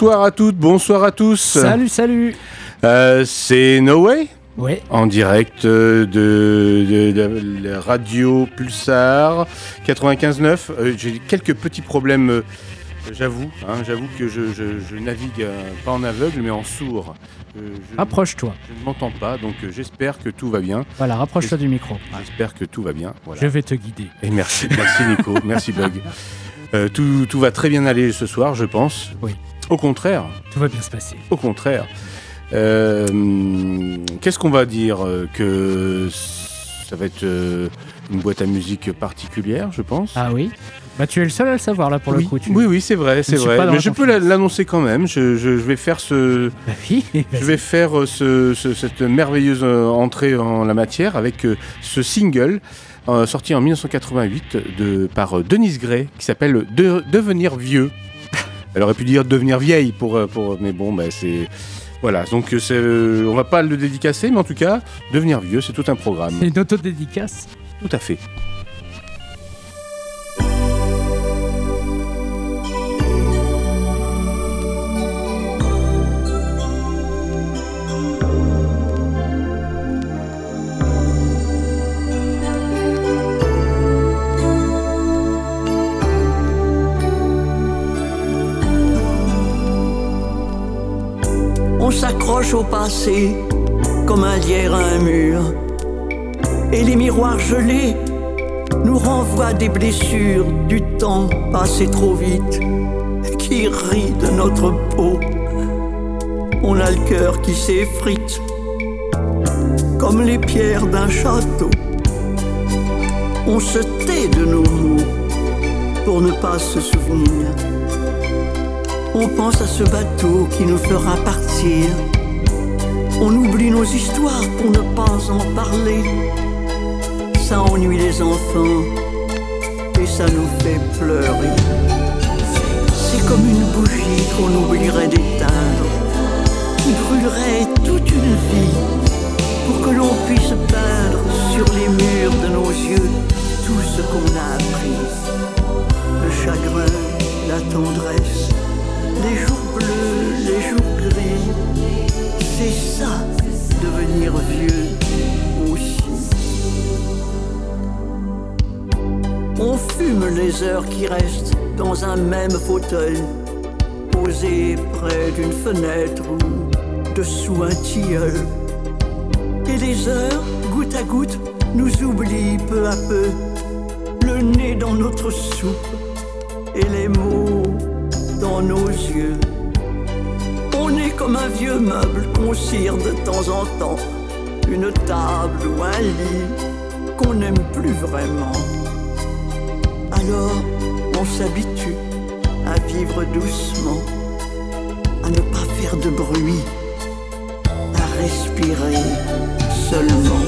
Bonsoir à toutes, bonsoir à tous. Salut, salut. Euh, c'est No Way Oui. en direct euh, de, de- radio Pulsar 95.9. Euh, J'ai quelques petits problèmes, euh, j'avoue. hein, j'avoue que je, je- je navigue euh, pas en aveugle, mais en sourd. Euh, je, Rapproche-toi. je ne m'entends pas, donc euh, j'espère que tout va bien. Voilà, rapproche-toi du micro. J'espère que tout va bien. Voilà. Je vais te guider. Et merci, merci Nico, merci Bug. Euh, tout, tout va très bien aller ce soir, je pense. Oui. Au contraire, Tout va bien se passer. au contraire. Euh, Qu'est-ce qu'on va dire euh, Que ça va être euh, une boîte à musique particulière, je pense? Ah oui Bah tu es le seul à le savoir là pour oui. le coup. Tu... oui, oui, c'est vrai, c'est vrai. Mais je peux l'annoncer quand même. Je, je- je vais faire ce, Bah oui. je vais faire ce- ce- cette merveilleuse entrée en la matière avec ce single euh, sorti en 1988 de, par Denise Gray qui s'appelle De- Devenir vieux. Elle aurait pu dire devenir vieille pour, euh, pour mais bon, bah, c'est voilà. Donc euh, c'est, euh, on va pas le dédicacer, mais en tout cas, devenir vieux, c'est tout un programme. C'est une autodédicace. Tout à fait. Au passé comme un lierre à un mur. Et les miroirs gelés nous renvoient des blessures du temps passé trop vite qui rit de notre peau. On a le cœur qui s'effrite comme les pierres d'un château. On se tait de nos mots pour ne pas se souvenir. On pense à ce bateau qui nous fera partir. On oublie nos histoires pour ne pas en parler. Ça ennuie les enfants et ça nous fait pleurer. C'est comme une bougie qu'on oublierait d'éteindre, qui brûlerait toute une vie pour que l'on puisse peindre sur les murs de nos yeux tout ce qu'on a appris. Le chagrin, la tendresse, les jours bleus, les jours gris, c'est ça, devenir vieux aussi. On fume les heures qui restent dans un même fauteuil, posé près d'une fenêtre ou dessous un tilleul. Et les heures, goutte à goutte, nous oublient peu à peu, le nez dans notre soupe et les mots dans nos yeux. On est comme un vieux meuble qu'on cire de temps en temps, une table ou un lit qu'on n'aime plus vraiment. Alors on s'habitue à vivre doucement, à ne pas faire de bruit, à respirer seulement.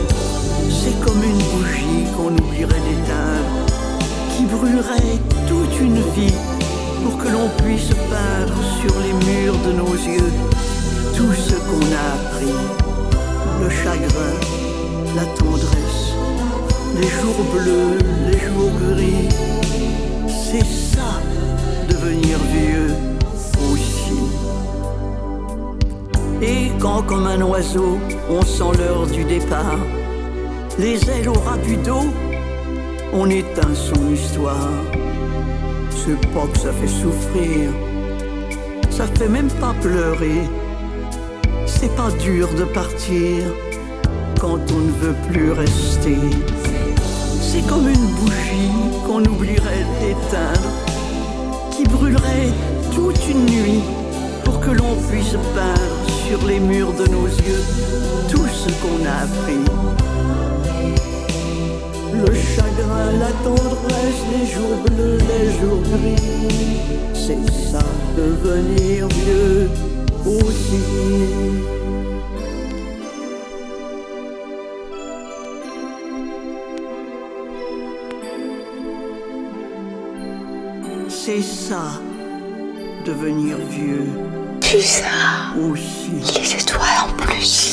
C'est comme une bougie qu'on oublierait d'éteindre, qui brûlerait toute une vie pour que l'on puisse peindre sur les murs de nos yeux tout ce qu'on a appris. Le chagrin, la tendresse, les jours bleus, les jours gris. C'est ça, devenir vieux aussi. Et quand comme un oiseau, on sent l'heure du départ, les ailes au ras du dos, on éteint son histoire. C'est pas ça fait souffrir, ça fait même pas pleurer. C'est pas dur de partir quand on ne veut plus rester. C'est comme une bougie qu'on oublierait d'éteindre, qui brûlerait toute une nuit pour que l'on puisse peindre sur les murs de nos yeux tout ce qu'on a appris. Le chagrin, la tendresse, les jours bleus, les jours gris, c'est ça, devenir vieux aussi. C'est ça, devenir vieux Plus ça, aussi. les étoiles en plus.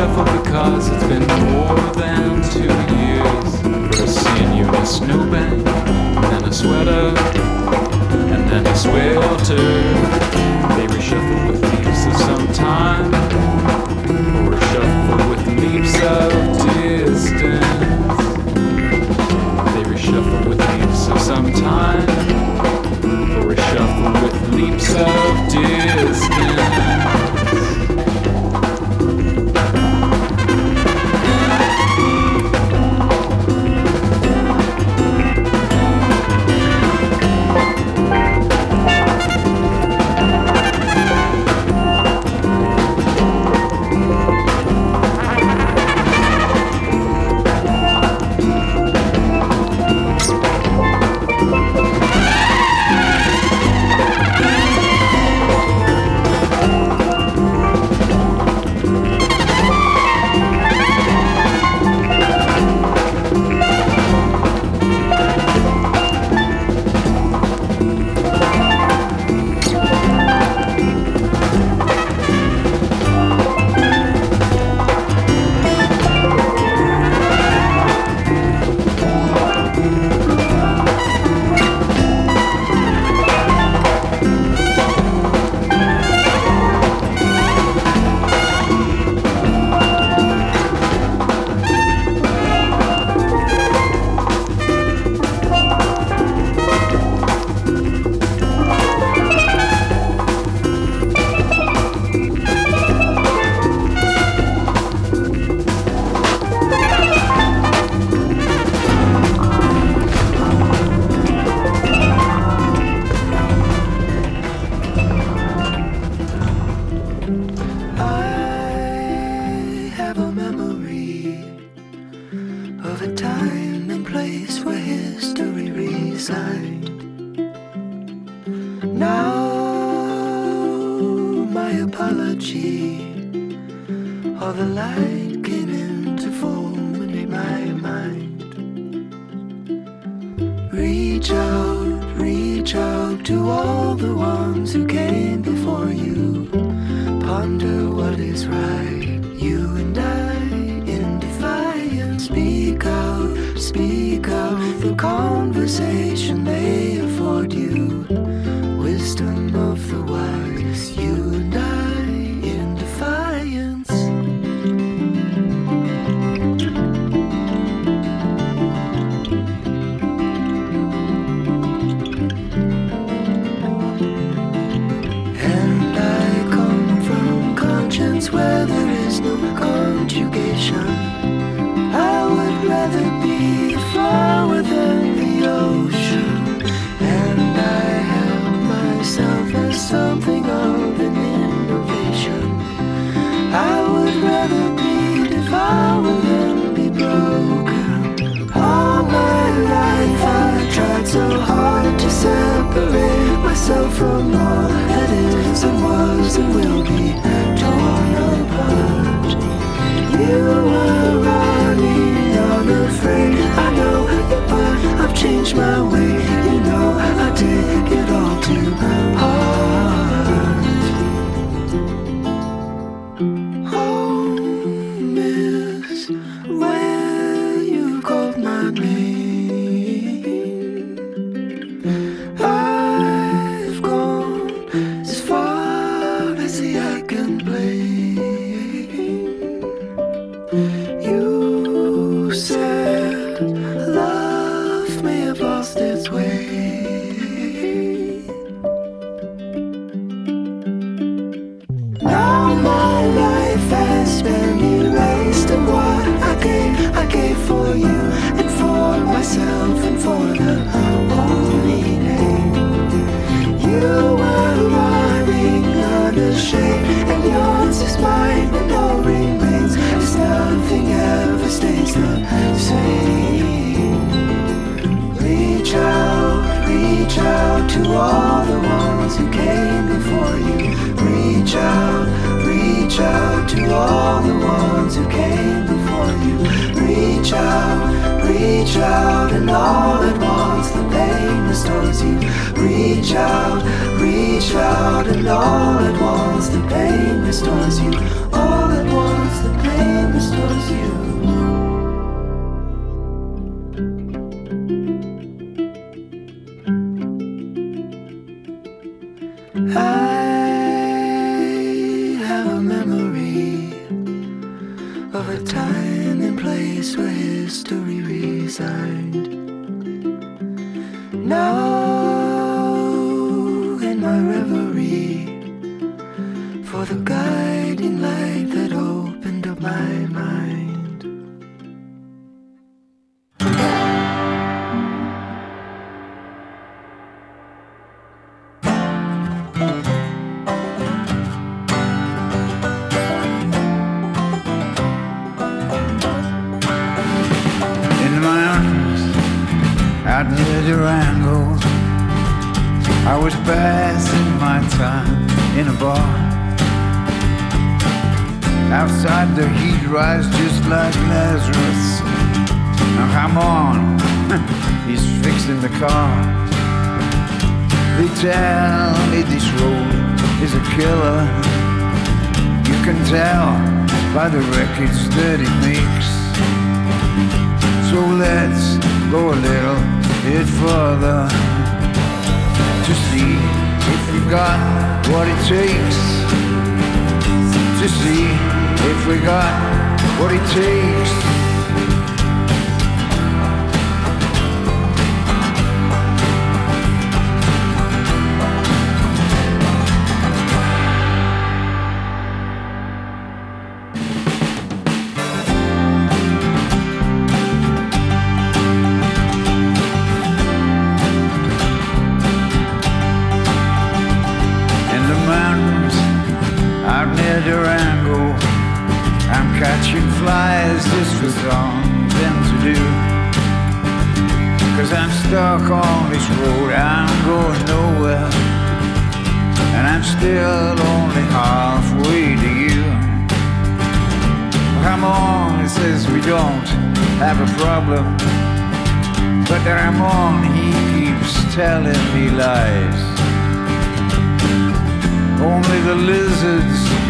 shuffle because it's been more than two years. First seeing you in a snowbank, and then a sweater, and then a sweater.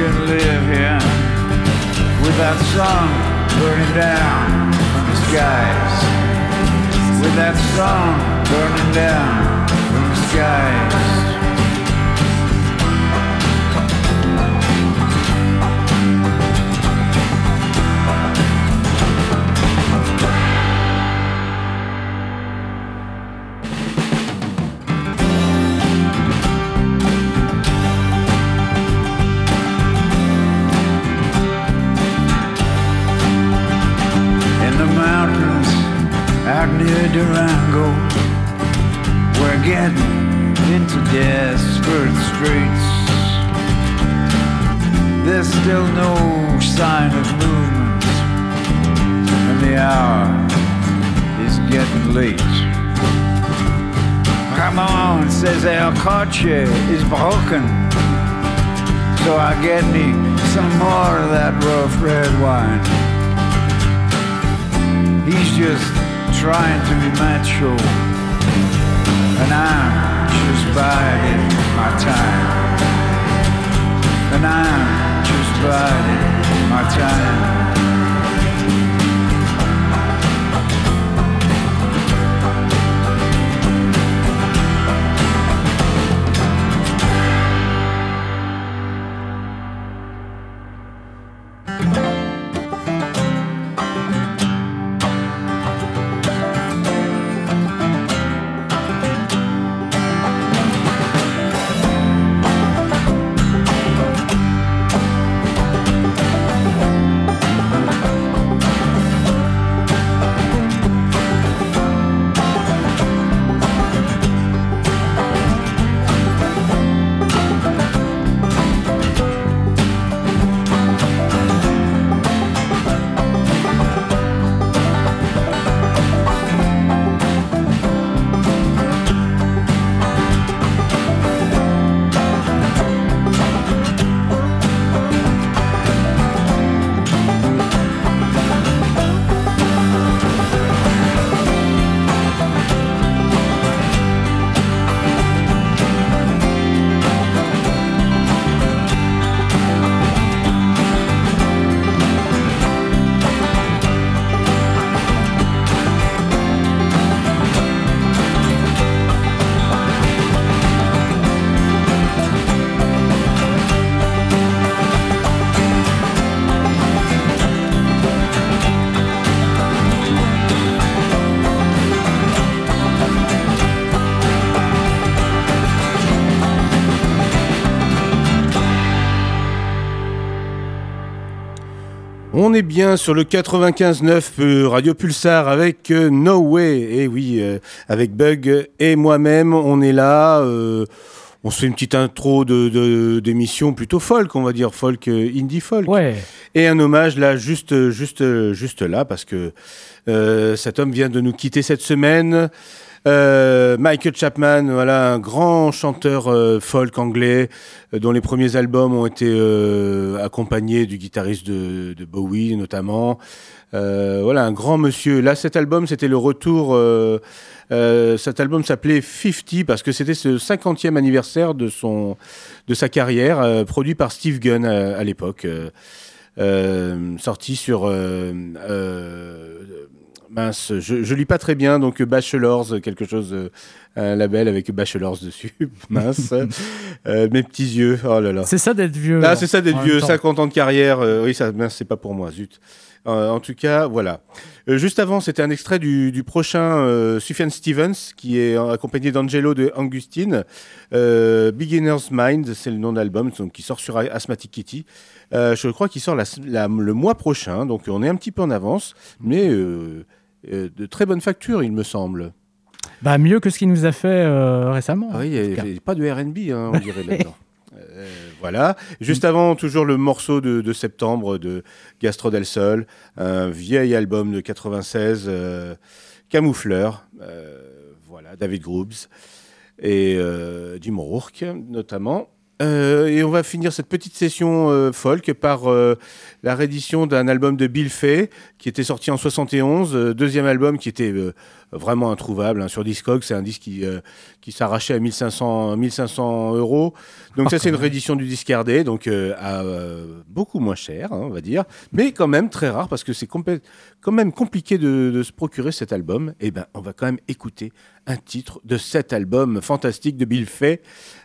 can live here with that sun burning down from the skies. With that sun burning down from the skies. to Durango. We're getting into desperate straits. There's still no sign of movement, and the hour is getting late. Ramon says our culture is broken, so I get me some more of that rough red wine. He's just trying to be macho, and I'm just biding my time. And I'm just biding my time. On est bien sur le 95.9 euh, Radio Pulsar avec euh, No Way. Et oui, euh, avec Bug et moi-même, on est là. euh, on se fait une petite intro de- d'émission plutôt folk, on va dire folk, indie folk. Ouais. Et un hommage là, juste, juste, juste là, parce que euh, cet homme vient de nous quitter cette semaine. Euh, Michael Chapman, voilà, un grand chanteur euh, folk anglais, euh, dont les premiers albums ont été accompagnés du guitariste de, Bowie notamment. Voilà, un grand monsieur. Là, cet album, c'était le retour. cet album s'appelait 50 parce que c'était ce 50e anniversaire de son, de sa carrière, produit par Steve Gunn à, à l'époque. sorti sur mince, je, je lis pas très bien donc Bachelors quelque chose euh, un label avec Bachelors dessus mince Euh, mes petits yeux oh là là C'est ça d'être vieux. ah c'est ça d'être vieux même temps. 50 ans de carrière euh, oui ça mince, c'est pas pour moi zut Euh, en tout cas, voilà. Juste avant, c'était un extrait du, du prochain Sufjan Stevens, qui est accompagné d'Angelo de Angustine. Beginner's Mind, c'est le nom d'album, donc qui sort sur Asthmatic Kitty. Je crois qu'il sort la- la- le mois prochain, donc on est un petit peu en avance, mais de très bonne facture, il me semble. Bah, mieux que ce qu'il nous a fait euh, récemment. Ah oui, il avait pas de RB, hein, on dirait là-dedans. Euh, voilà. Juste avant, toujours le morceau de, de septembre de Gastro del Sol, un vieil album de 96, euh, Camoufleur, euh, voilà, David Groobs et euh, Jim O'Rourke notamment. Euh, et on va finir cette petite session euh, folk par euh, la réédition d'un album de Bill Fay qui était sorti en 71, euh, deuxième album qui était euh, vraiment introuvable hein, sur Discog, c'est un disque qui, euh, qui s'arrachait à 1500, 1500 euros. Donc ça c'est une réédition du discardé, donc euh, à beaucoup moins cher, hein, on va dire, mais quand même très rare parce que c'est quand même compliqué de, de se procurer cet album. Et ben on va quand même écouter un titre de cet album fantastique de Bill Fay,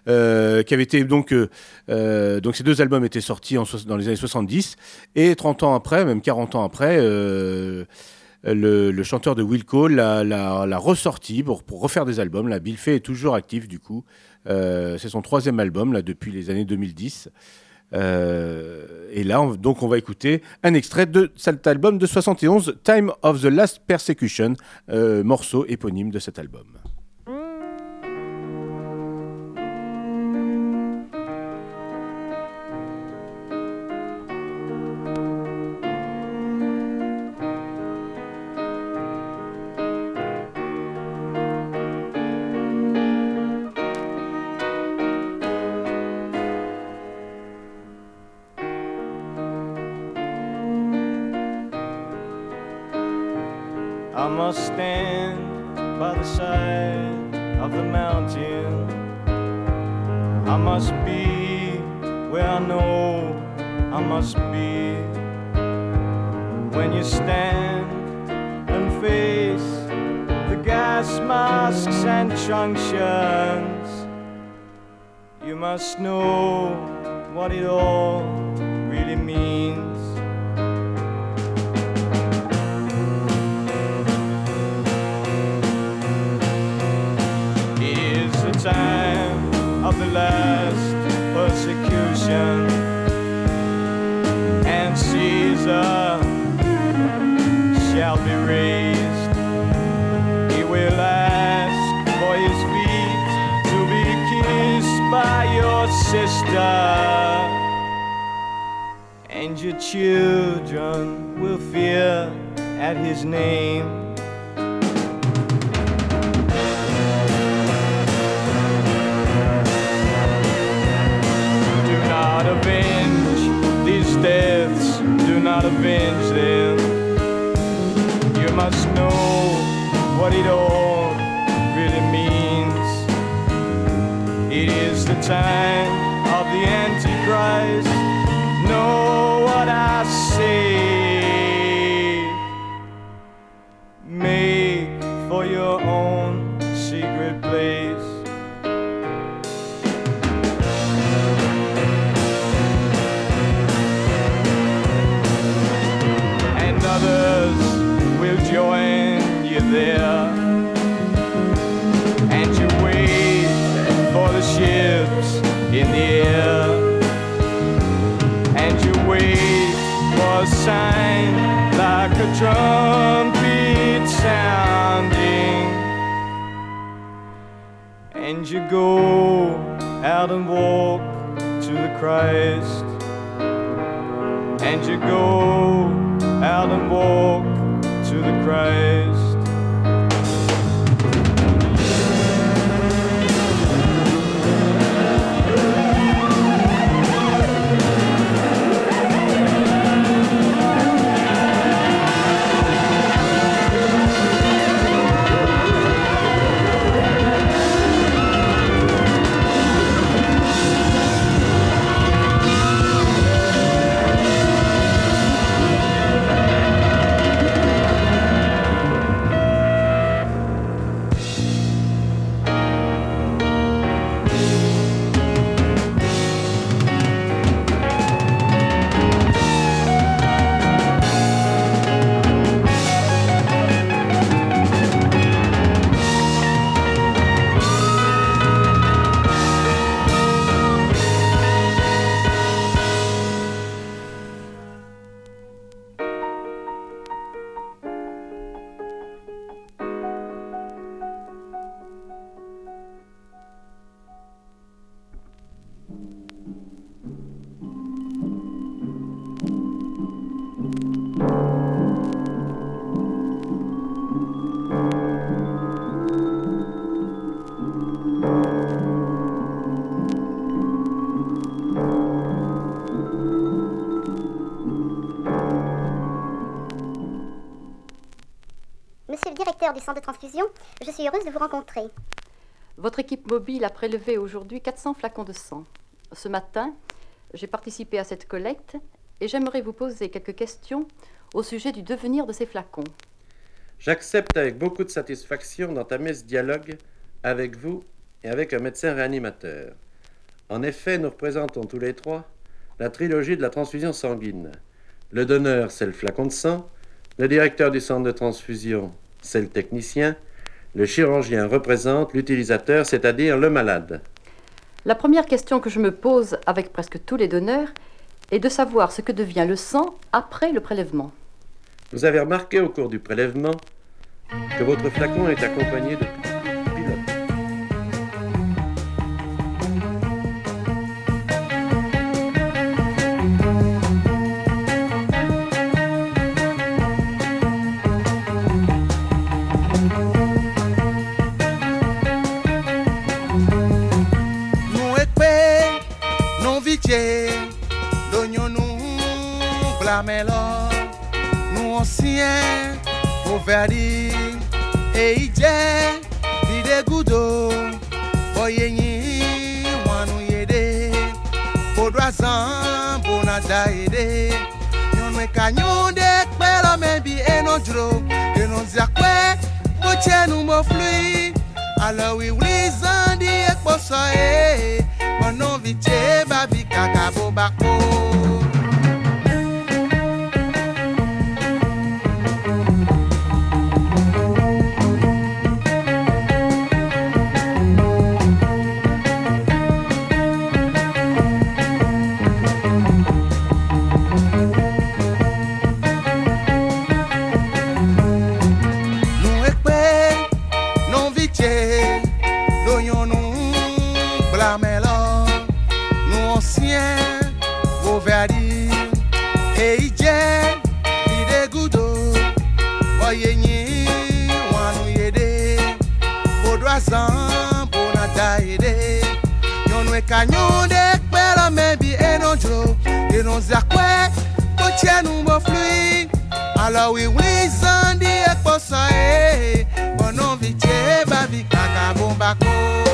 qui avait été donc donc ces deux albums étaient sortis en, dans les années 70 et 30 ans après, même 40 ans après. Euh, le, chanteur de Wilco l'a, l'a- l'a ressorti pour, refaire des albums. Là, Bill Fay est toujours actif du coup. Euh, c'est son troisième album là depuis les années 2010. Euh, et là, on- donc, on va écouter un extrait de cet album de 71, Time of the Last Persecution, morceau éponyme de cet album. A prélevé aujourd'hui 400 flacons de sang. Ce matin, j'ai participé à cette collecte et j'aimerais vous poser quelques questions au sujet du devenir de ces flacons. J'accepte avec beaucoup de satisfaction d'entamer ce dialogue avec vous et avec un médecin réanimateur. En effet, nous représentons tous les trois la trilogie de la transfusion sanguine. Le donneur, c'est le flacon de sang. Le directeur du centre de transfusion, c'est le technicien. Le chirurgien représente l'utilisateur, c'est-à-dire le malade. La première question que je me pose avec presque tous les donneurs est de savoir ce que devient le sang après le prélèvement. Vous avez remarqué au cours du prélèvement que votre flacon est accompagné de Kamelo, nu wọn sí ẹ ovary èyí oyeyin wanu yede bodwazan bonaza yede nyɔnu kanyɔnde kpɛlɔmɛbi enɔdzro enɔziakpɛ motsenumoflui alɔwiwli zan di ekpɔsɔ ye kpɔnɔvi tse babi kaka bobakpo. I go.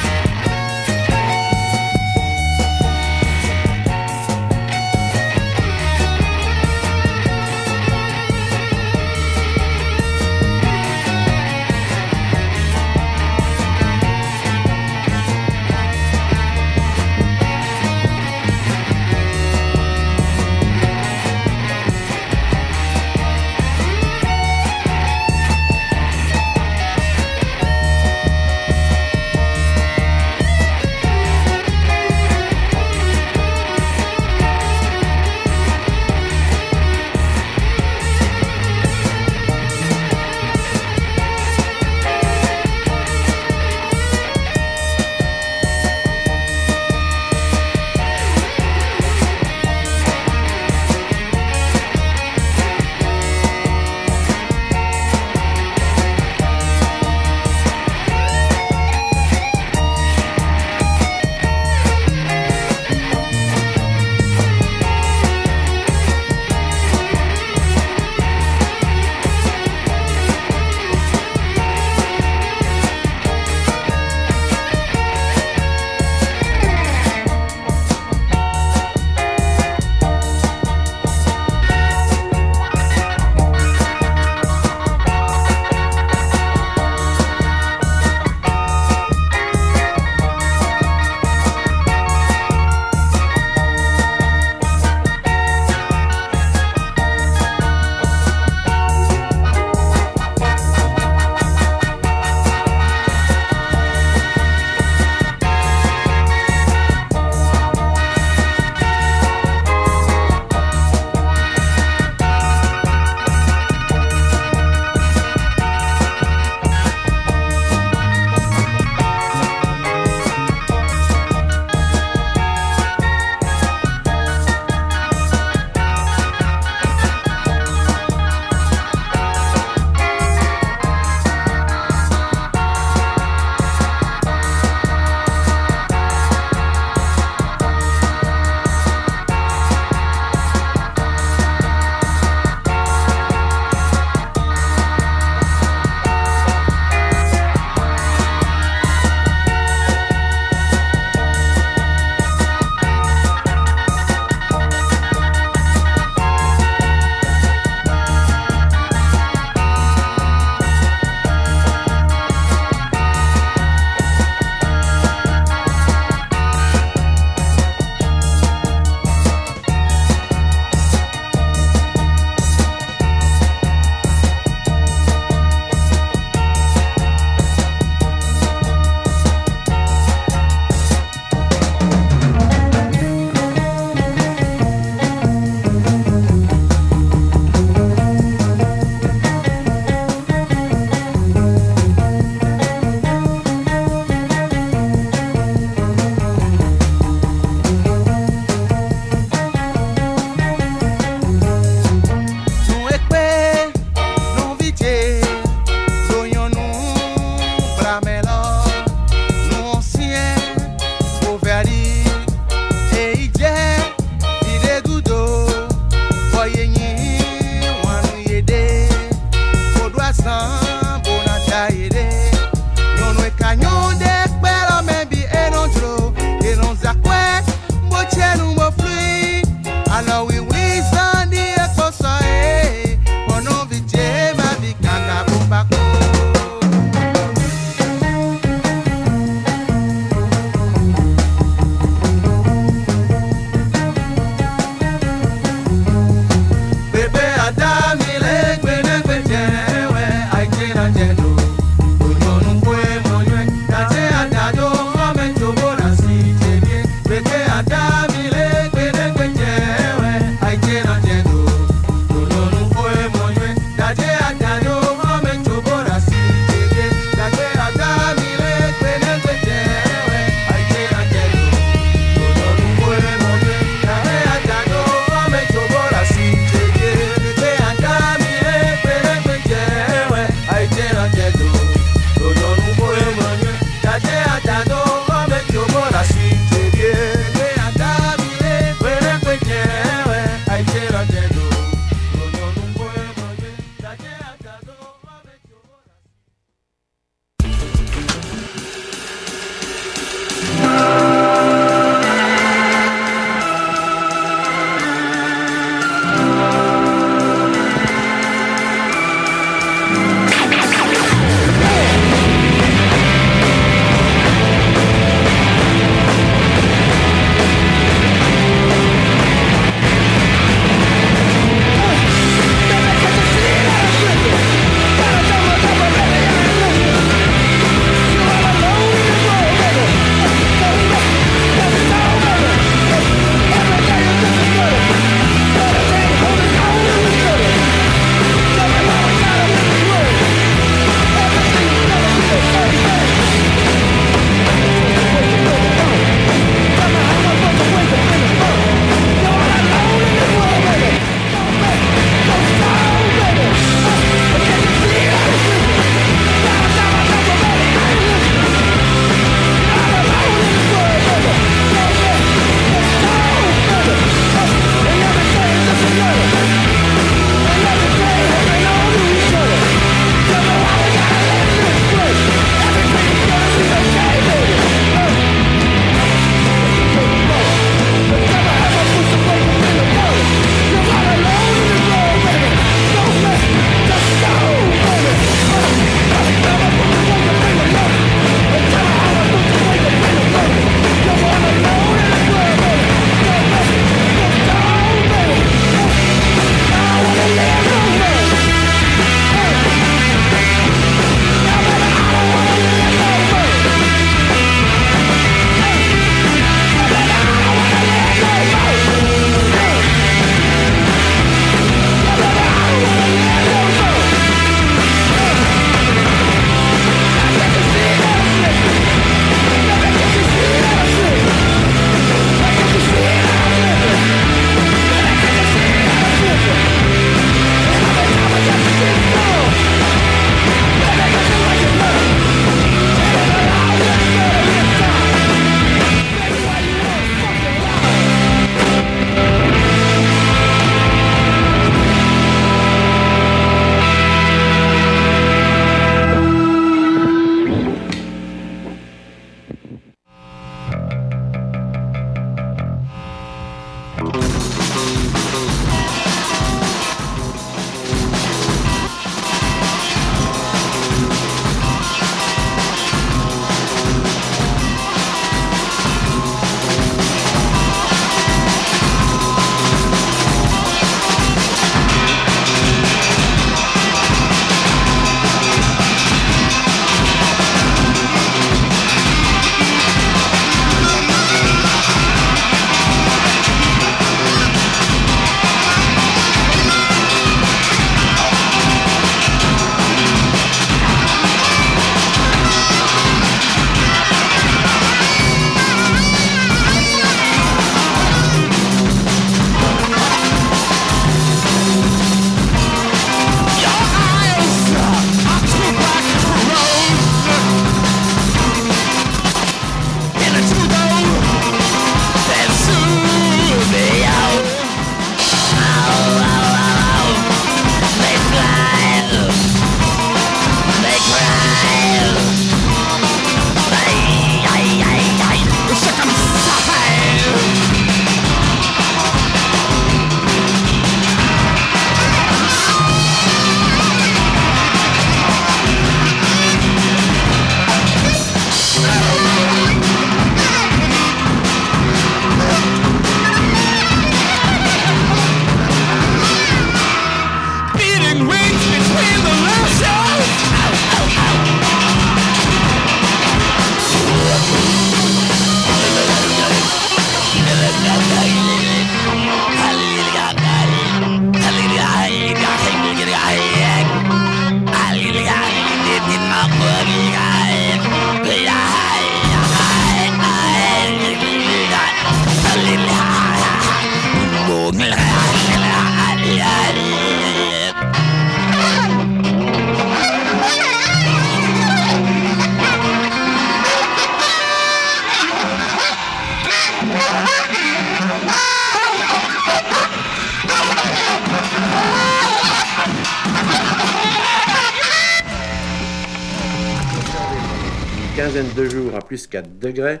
Plus 4 degrés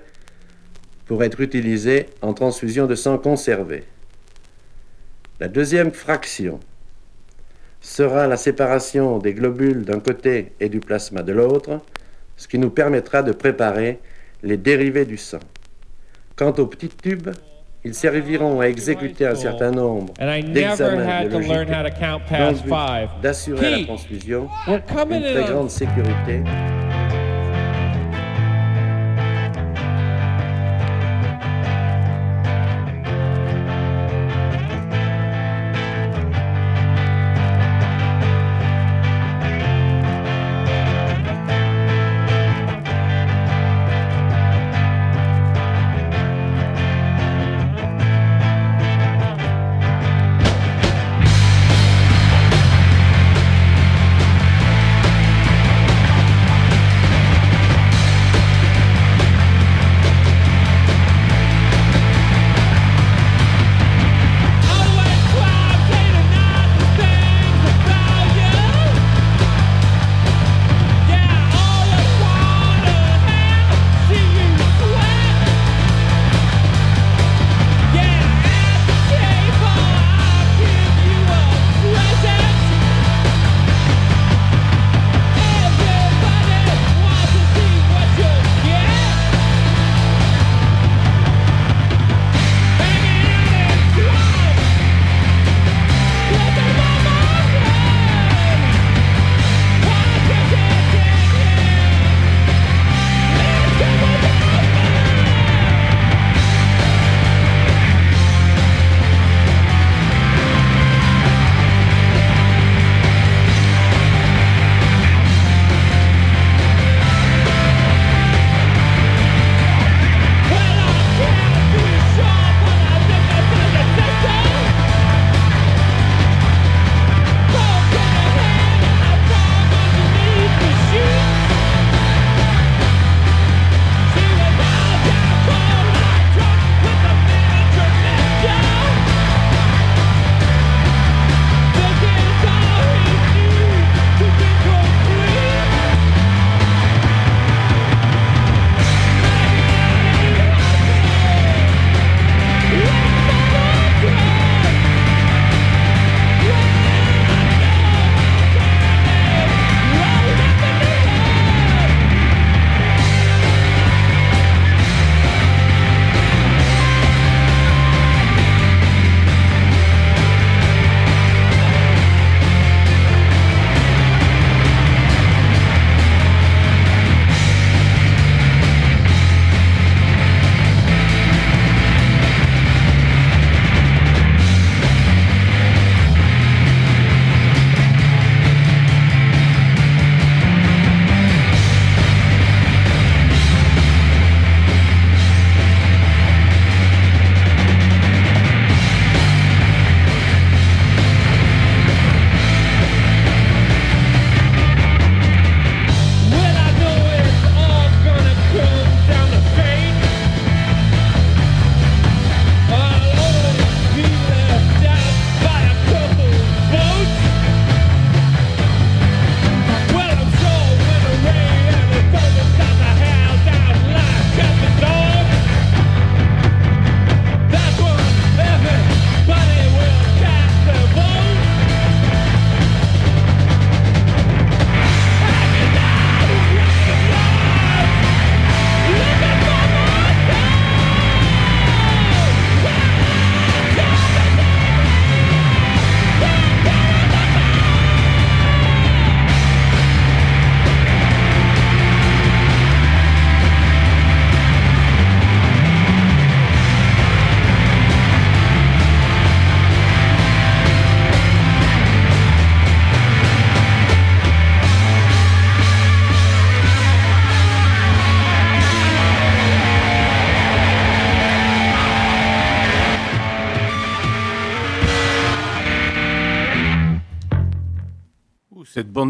pour être utilisé en transfusion de sang conservé. La deuxième fraction sera la séparation des globules d'un côté et du plasma de l'autre, ce qui nous permettra de préparer les dérivés du sang. Quant aux petits tubes, ils serviront à exécuter un certain nombre d'examens biologiques dans le but d'assurer la transfusion, une très grande sécurité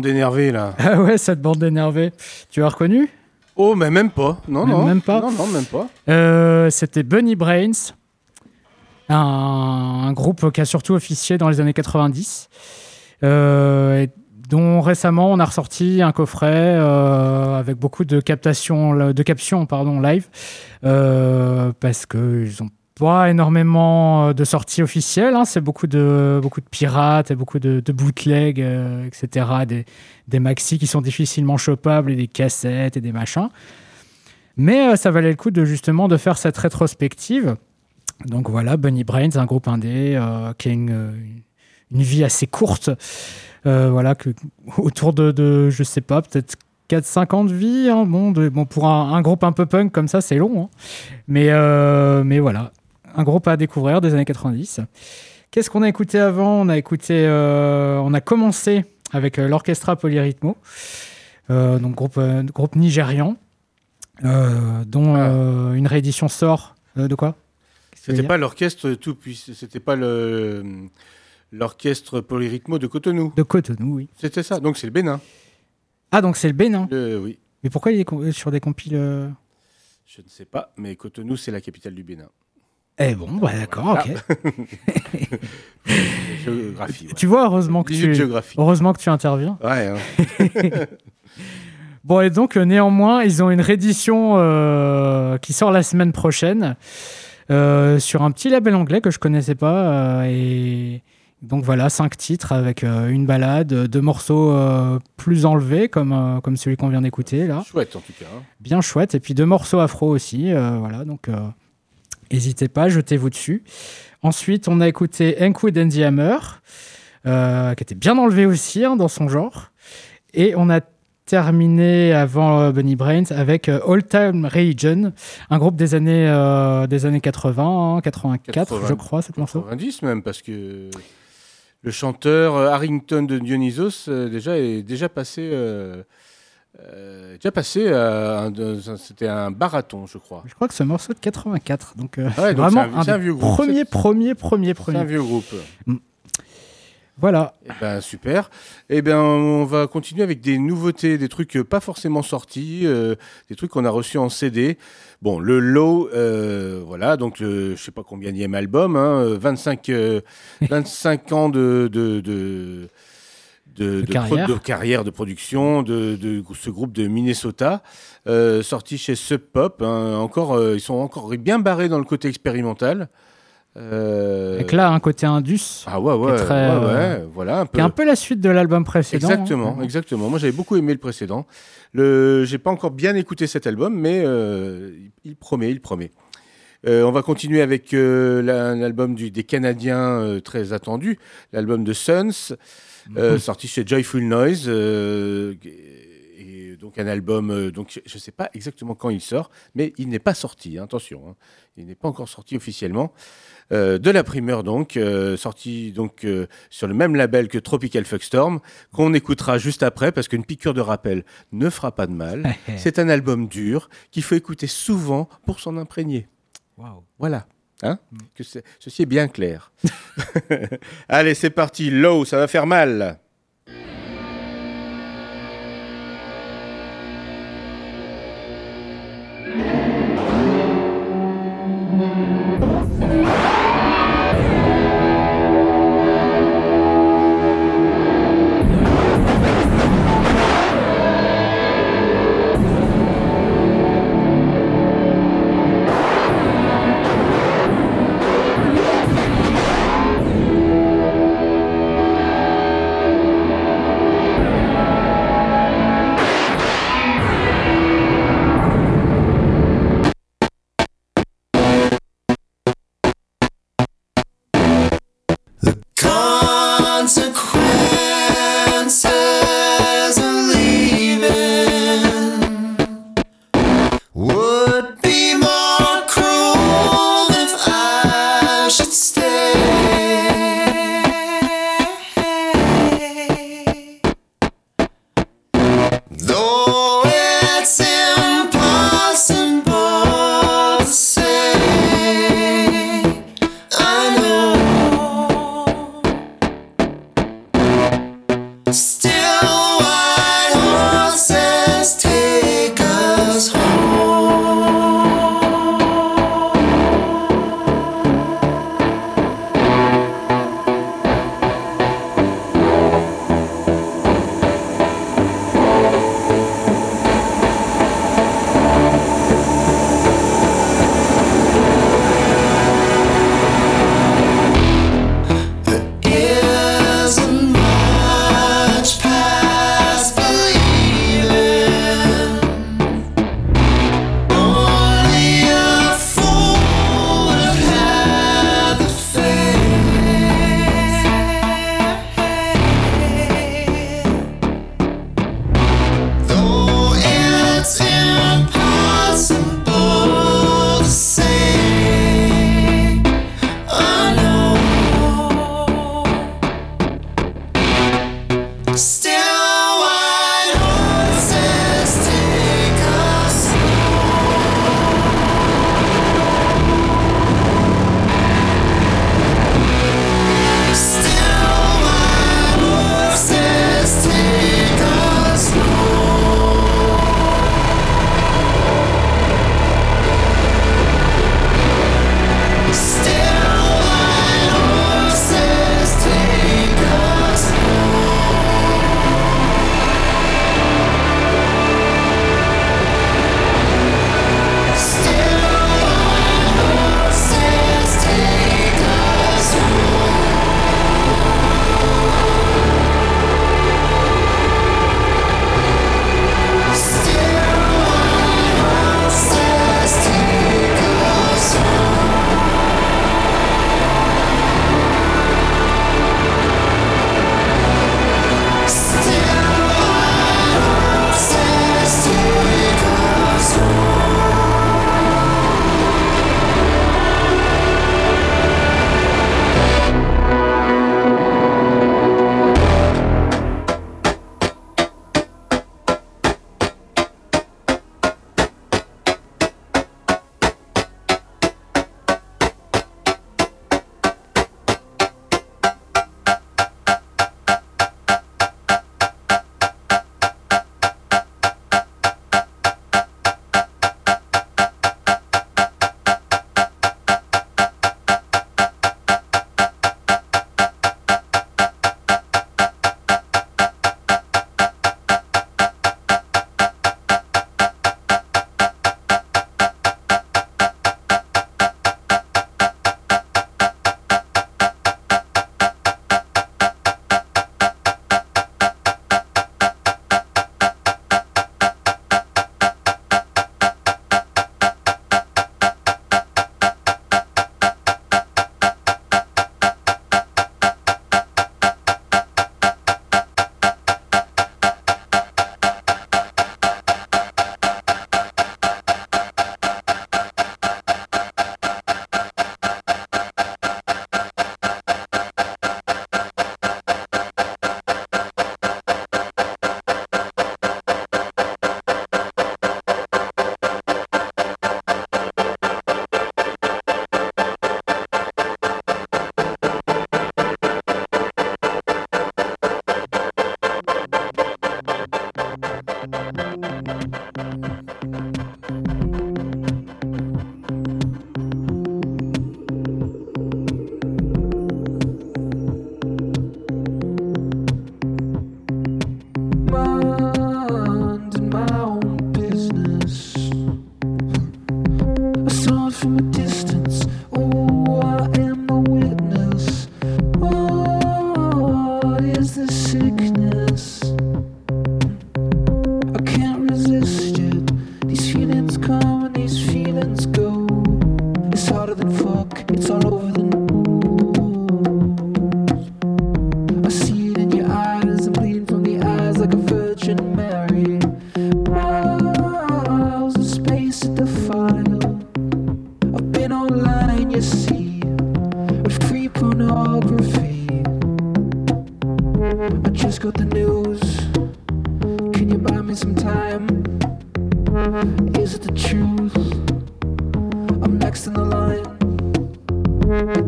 bande d'énervés là. Ah ouais, cette bande d'énervés. Tu as reconnu? Oh, mais même pas. Non, non. Même pas Non, non, même pas. Euh, C'était Bunny Brains, un, un groupe qui a surtout officié dans les années 90. Euh, et dont récemment on a ressorti un coffret euh, avec beaucoup de captations, de captions pardon, live, parce qu'ils n'ont pas énormément euh, de sorties officielles. hein. C'est beaucoup de, beaucoup de pirates et beaucoup de, bootlegs, euh, etc. Des, des maxi qui sont difficilement chopables et des cassettes et des machins. Mais euh, ça valait le coup de justement de faire cette rétrospective. Donc voilà, Bunny Brains, un groupe indé euh, qui a une, vie assez courte. Voilà, autour de, de, je sais pas, peut-être 4-5 ans de vie. hein. Bon, bon, pour un, groupe un peu punk comme ça, c'est long. hein. Mais, mais voilà, un groupe à découvrir des années 90. Qu'est-ce qu'on a écouté avant? On a écouté, euh, on a commencé avec euh, l'Orchestra Polyrhythmo, euh, donc groupe, groupe nigérian, dont euh, une réédition sort. De quoi? C'était pas l'orchestre tout puissant, c'était pas le l'orchestre polyrythmo de Cotonou. De Cotonou, oui. C'était ça. Donc c'est le Bénin. Ah, donc c'est le Bénin Le- oui. Mais pourquoi il est sur des compiles Je ne sais pas, mais Cotonou c'est la capitale du Bénin. Eh bon, bah d'accord, ok. Géographie. ouais. Tu vois, heureusement que tu, heureusement que tu interviens. Ouais. hein. Bon, et donc, euh, néanmoins, ils ont une réédition euh, qui sort la semaine prochaine euh, sur un petit label anglais que je connaissais pas. euh, et donc, voilà, cinq titres avec une balade, deux morceaux plus enlevés, comme, comme celui qu'on vient d'écouter là. Chouette en tout cas. hein. Bien chouette. Et puis deux morceaux afro aussi. voilà, donc n'hésitez pas, jetez-vous dessus. Ensuite, on a écouté Enkwood and the Hammer, euh, qui était bien enlevé aussi hein, dans son genre. Et on a terminé avant euh, Bunny Brains avec euh, All Time Religion, un groupe des années, euh, des années 80, hein, 84, 80, je crois, cet morceau. 90 même, parce que le chanteur Harrington de Dionysos déjà est déjà passé. Euh, euh, déjà passé un- c'était un barathon, je crois. Je crois que ce morceau de 84. Donc, euh, Ouais, donc vraiment c'est un- c'est un vieux groupe. premier, premier, premier, C'est premier. un vieux groupe. Voilà. Eh ben, super. Eh ben, on va continuer avec des nouveautés, des trucs euh, pas forcément sortis, euh, des trucs qu'on a reçus en CD. Bon, le Low, euh, voilà, donc je sais pas combien album, hein, euh, 25, euh, 25 ans de, de, de, de, de carrière. de carrière de production de, de ce groupe de Minnesota, euh, sorti chez Sub Pop. hein. encore, euh, ils sont encore bien barrés dans le côté expérimental. Euh, Avec là un côté indus. ah ouais, qui est ouais, très, ouais, euh, ouais, voilà un peu. Qui est un peu la suite de l'album précédent. Exactement, hein. exactement. Moi, j'avais beaucoup aimé le précédent. Le, j'ai pas encore bien écouté cet album, mais euh, il- promet, il promet. Euh, on va continuer avec euh, la- un album du, des Canadiens euh, très attendu, l'album de Suns, euh, Mhm. sorti chez Joyful Noise. euh, et donc un album, euh, donc je ne sais pas exactement quand il sort, mais il n'est pas sorti. hein, attention, hein. il n'est pas encore sorti officiellement. Euh, de la primeur donc, euh, sorti donc euh, sur le même label que Tropical Fuckstorm, qu'on écoutera juste après parce qu'une piqûre de rappel ne fera pas de mal. C'est un album dur qu'il faut écouter souvent pour s'en imprégner. Waouh. Voilà. Hein que c'est- ceci est bien clair. Allez, c'est parti. Low, ça va faire mal.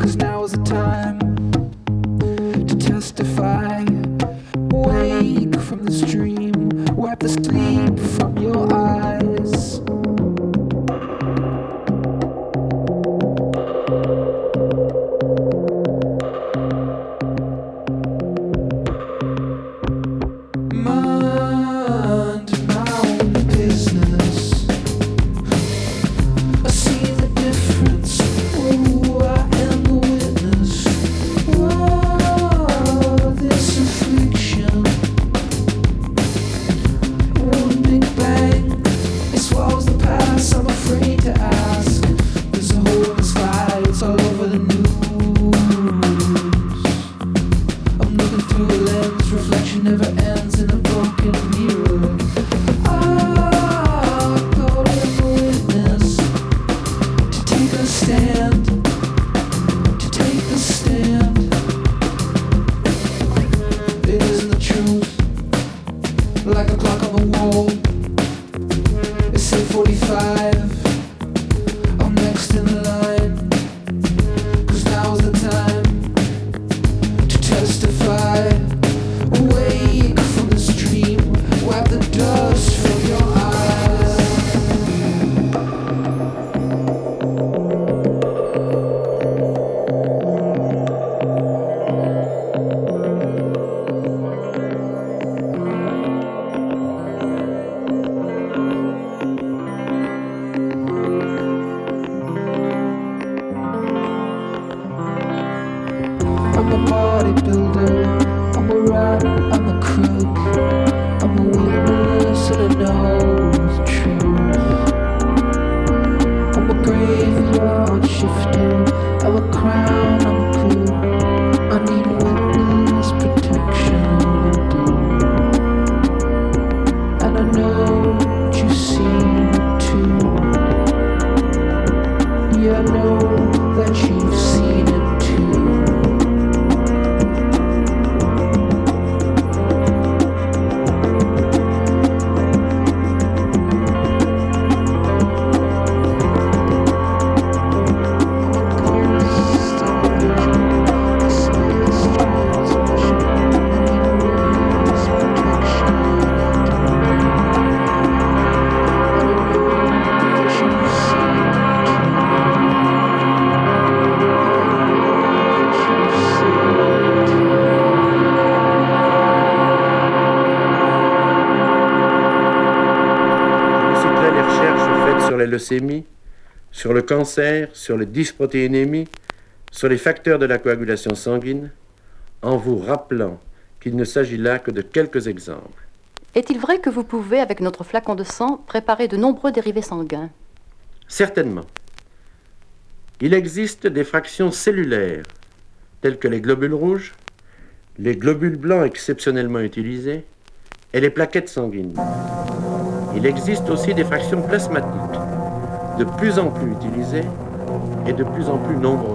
cause now is the time to testify. Wake from this dream, wipe the sleep from your eyes. les leucémies, sur le cancer, sur les dysprotéinémies, sur les facteurs de la coagulation sanguine, en vous rappelant qu'il ne s'agit là que de quelques exemples. Est-il vrai que vous pouvez, avec notre flacon de sang, préparer de nombreux dérivés sanguins? Certainement. Il existe des fractions cellulaires, telles que les globules rouges, les globules blancs exceptionnellement utilisés et les plaquettes sanguines. Il existe aussi des fractions plasmatiques de plus en plus utilisés et de plus en plus nombreux.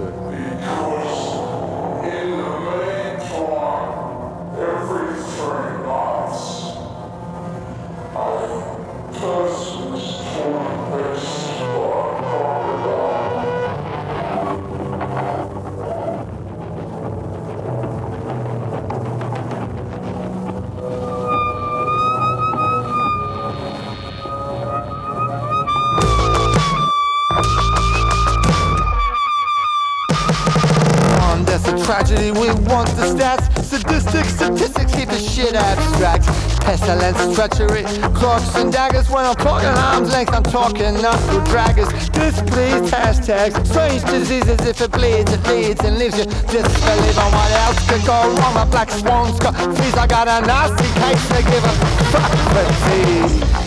We want the stats. Sadistic statistics keep the shit abstract. Pestilence, treachery, clocks and daggers. When I'm talking arms length, I'm talking not through draggers. Displeased hashtags, strange diseases. If it bleeds, it bleeds and leaves you disbelief on what else could go wrong. My black swan's got fleas. I got a nasty case to give a fuck for.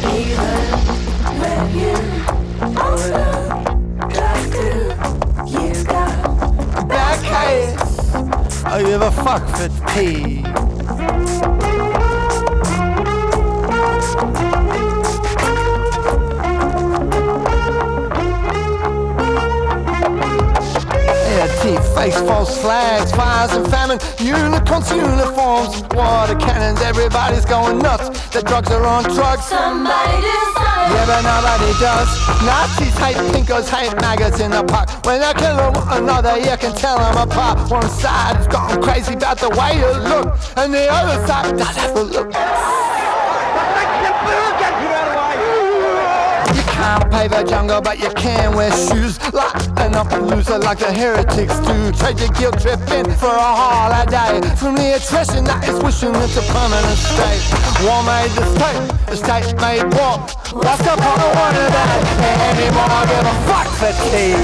Even when you are I give a fuck for tea. Face, false flags, fires and famine, unicorns, uniforms, water cannons, everybody's going nuts. The drugs are on drugs. Somebody decide. But nobody does. Nazis hate pinkos, hate maggots in the park. When they kill one another, you can tell them apart. One side is going crazy about the way you look, and the other side does have a look. You can't pave the jungle, but you can wear shoes. Like an upper loser, like the heretics do. Trade your guilt trip in for a holiday. From the attrition that is wishing it's a permanent state. War made the state, the state made war. What's the point of one of that anymore? I give a fuck for tea.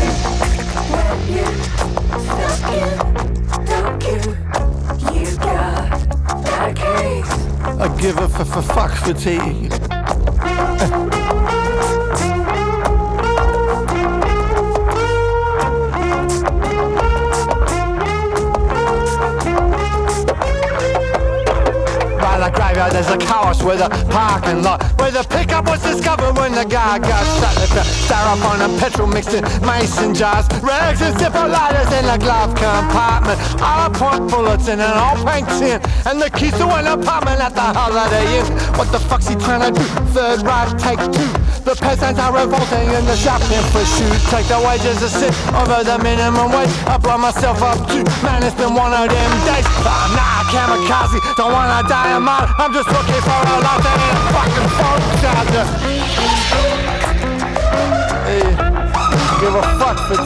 you got that case. I give a f- f- fuck for tea. there's a with a parking lot Where the pickup was discovered when the guy got shot. If the styrofoam and petrol mixed in mason jars. Rags and zipper lighters in the glove compartment. All point bullets in an old pink tin. And the keys to an apartment at the Holiday Inn. What the fuck's he trying to do? Third ride, take two The peasants are revolting in the shopping shoes Take the wages to sit over the minimum wage. I blow myself up too Man, it's been one of them days. Ah, nah, kamikaze, don't wanna die a mine I'm just looking for a life that ain't a fucking phone charger Hey, give a fuck for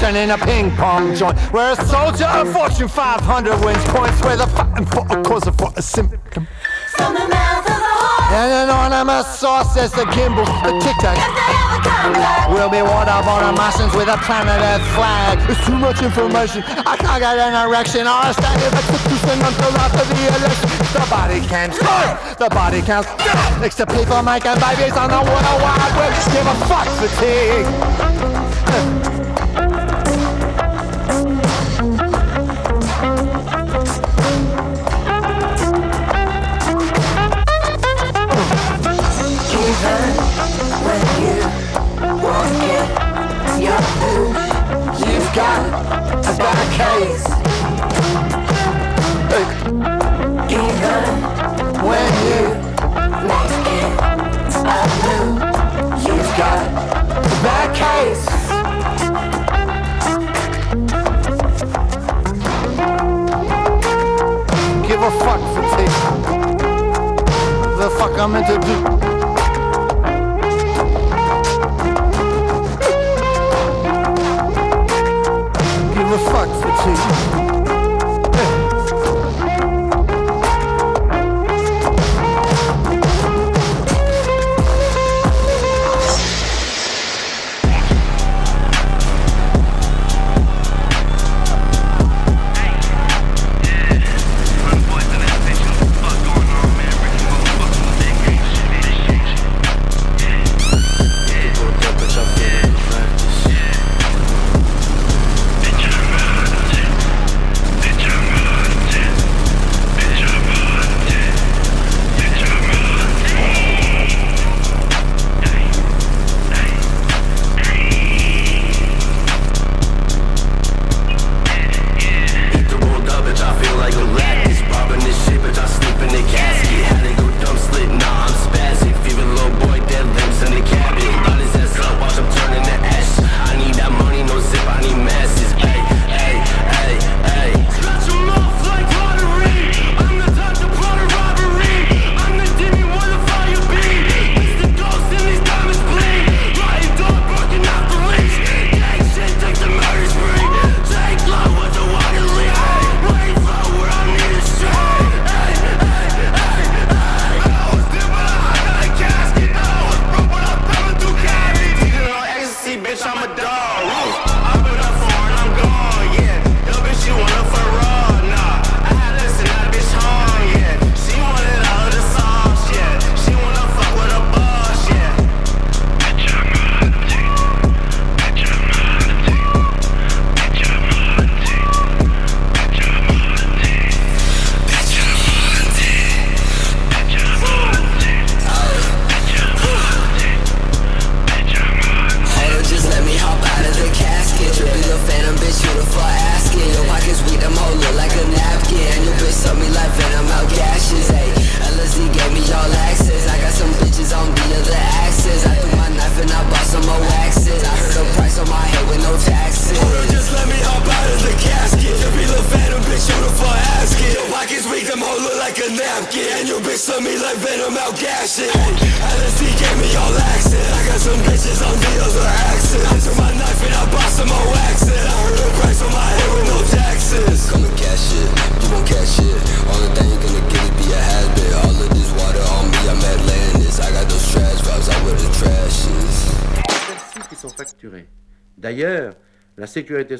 children in a ping pong joint Where a soldier of Fortune 500 wins points Where the fighting for a cause for a symptom From the mouth of the horse. And an anonymous source says the gimbal, the tic-tac If they ever come back. We'll be waterborne Martians with a planet Earth flag It's too much information, I can't get an erection I'll stand Or a staggered execution until after the election The body cams, good! The body counts, good! Next to people making babies on the world wide web Give a fuck fatigue case. Even when you make it, I knew you've got my case. Give a fuck for taste. The fuck I'm meant to do. to.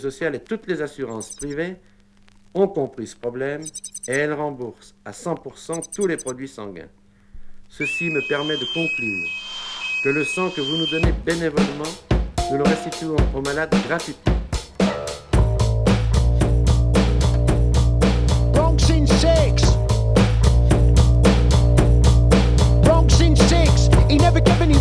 Et toutes les assurances privées ont compris ce problème et elles remboursent à 100% tous les produits sanguins. Ceci me permet de conclure que le sang que vous nous donnez bénévolement, nous le restituons aux malades gratuitement.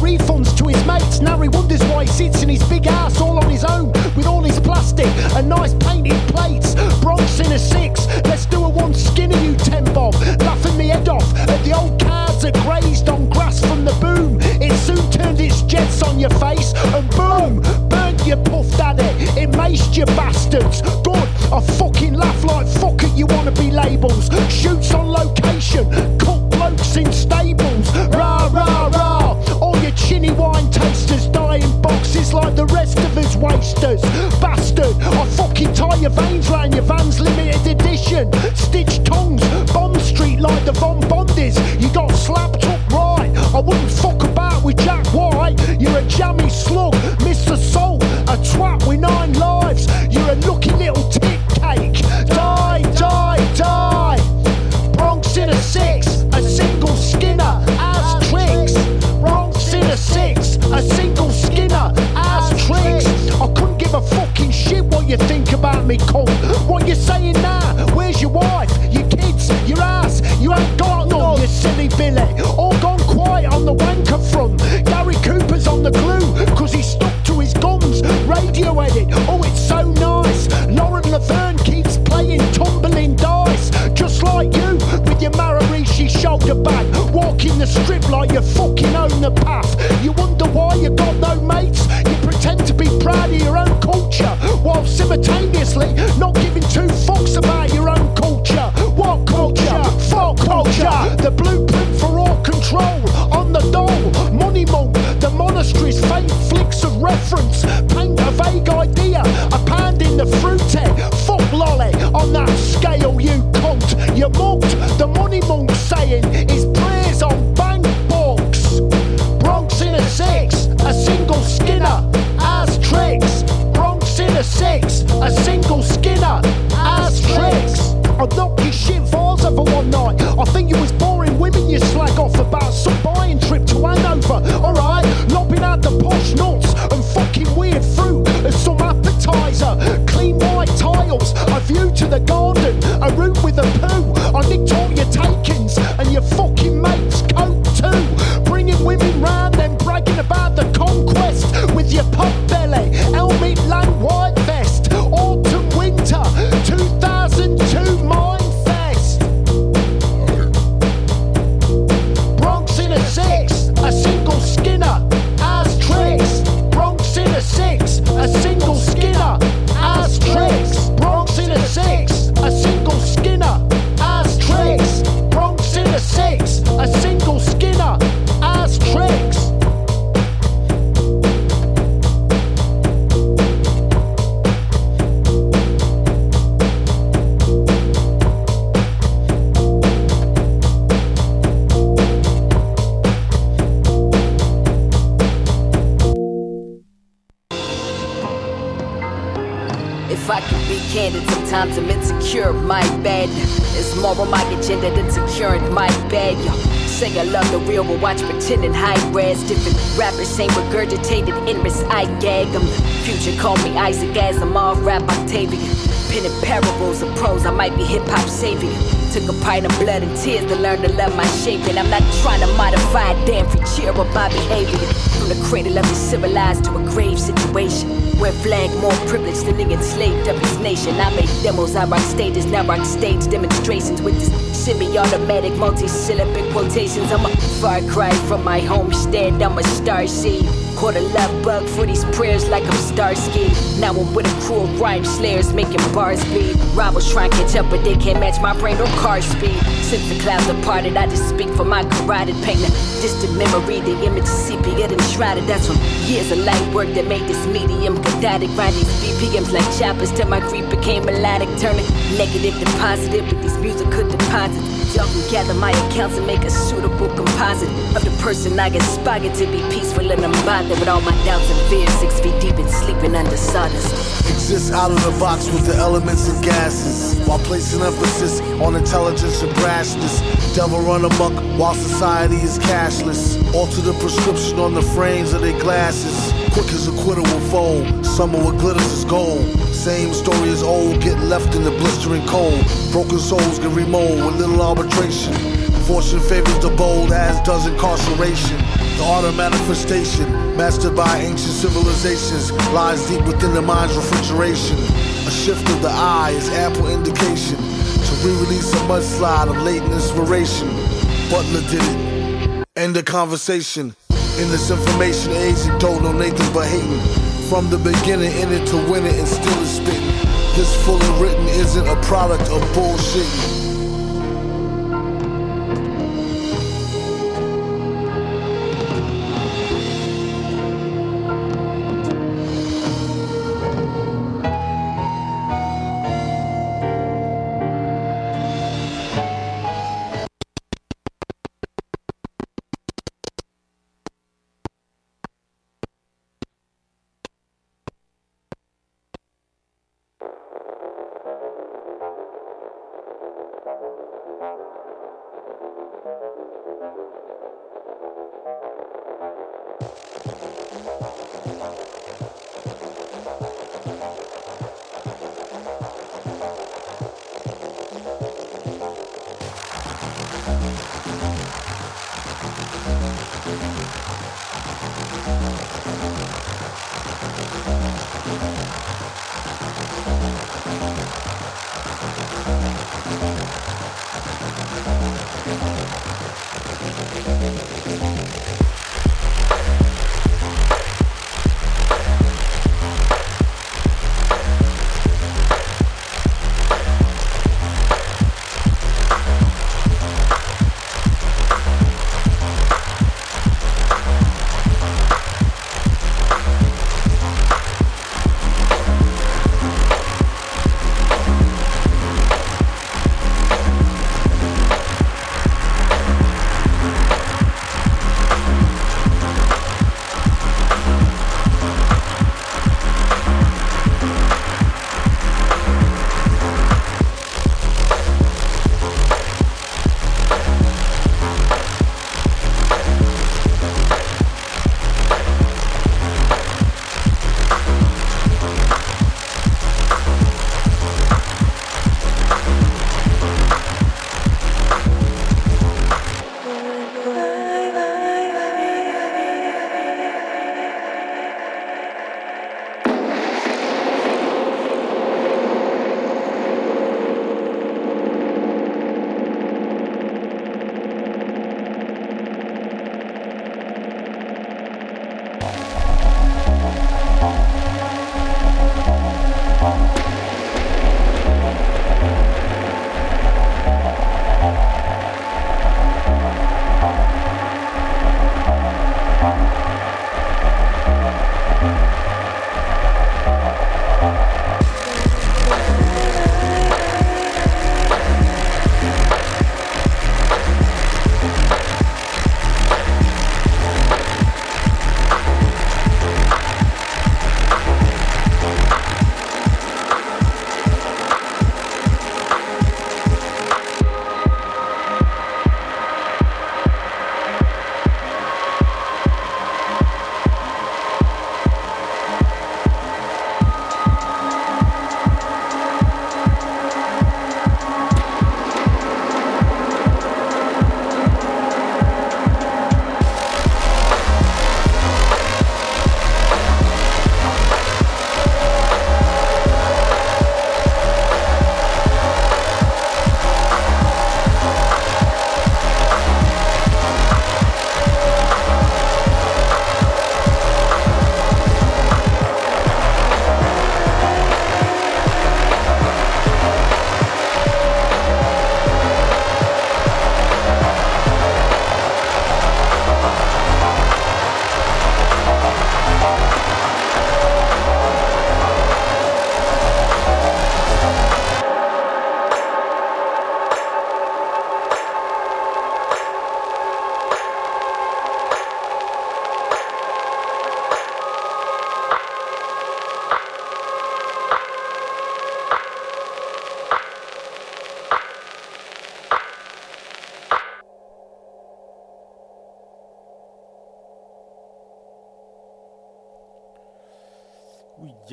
Refunds to his mates. Now he wonders why he sits in his big ass all on his own with all his plastic and nice painted plates. Bronx in a six. Let's do a one skinny you ten bob. Laughing me head off at the old cars that grazed on grass from the boom. It soon turned its jets on your face and boom, burnt your puff daddy. It It maced you bastards. Good, I fucking laugh like fuck it, you wanna be labels. Shoots on location, cut blokes in stables. Chinny wine tasters die in boxes like the rest of us wasters. Bastard, I fucking tie your veins round your van's limited edition. Stitched tongues, Bond Street like the Von Bondies. You got slapped up right. I wouldn't fuck about with Jack White. You're a jammy slug, Mr. Soul, a twat with nine lives. You're a lucky little tit me, cunt. What you saying now? Where's your wife, your kids, your ass? You ain't got none, you silly Billy. All gone quiet on the wanker front. Gary Cooper's on the glue, cause he stuck to his guns. Radio edit, oh it's so nice. Lauren Laverne keeps playing tumbling dice. Just like you, with your Mararishi shoulder bag. Walking the strip like you fucking own the path. You wonder why you got no mates? You pretend to be proud of your own culture, while not giving two fucks about your own culture. What culture? Fuck culture. The blueprint I'm my bed. It's more on my agenda than securing my bag. Yo, say I love the real, but watch pretending high res. Different rappers saying regurgitated interests, I gag. I'm future, call me Isaac as I'm all rap Octavian. Penning parables of prose, I might be hip hop savior. Took a pint of blood and tears to learn to love my shape, and I'm not trying to modify a damn cheer of my behavior. From the cradle of the civilized to a grave situation. Where flag more privileged than the enslaved of his nation. I make demos, I rock stages, now rock stage demonstrations with this semi-automatic multi-syllabic quotations. I'm a far cry from my homestead, I'm a star seed. Caught a love bug for these prayers like I'm Starsky. Now I'm with a of rhyme slayers making bars bleed. Rivals try and catch up, but they can't match my brain or car speed. Since the clouds departed, I just speak for my carotid pain. A distant memory, the image sepia enshrouded. That's from years of light work that made this medium cathartic. Ride these BPMs like choppers till my grief became melodic. Turning negative to positive with these musical deposits. Y'all can gather my accounts and make a suitable composite of the person I aspire to be peaceful and unbothered with all my doubts and fears. Six feet deep and sleeping under sawdust. Exists out of the box with the elements and gases while placing emphasis on intelligence and brashness. Devil run amok while society is cashless. Alter the prescription on the frames of their glasses. Quick as a quitter will fold, summer what glitters is gold. Same story as old, get left in the blistering cold. Broken souls get remold with little arbitration. Fortune favors the bold, as does incarceration. The art of manifestation, mastered by ancient civilizations, lies deep within the mind's refrigeration. A shift of the eye is ample indication to re-release a mudslide of latent inspiration. Butler did it. End the conversation. In this information age, don't know Nathan but hating. From the beginning, in it to win it, and still is spitting. This fully written isn't a product of bullshitting.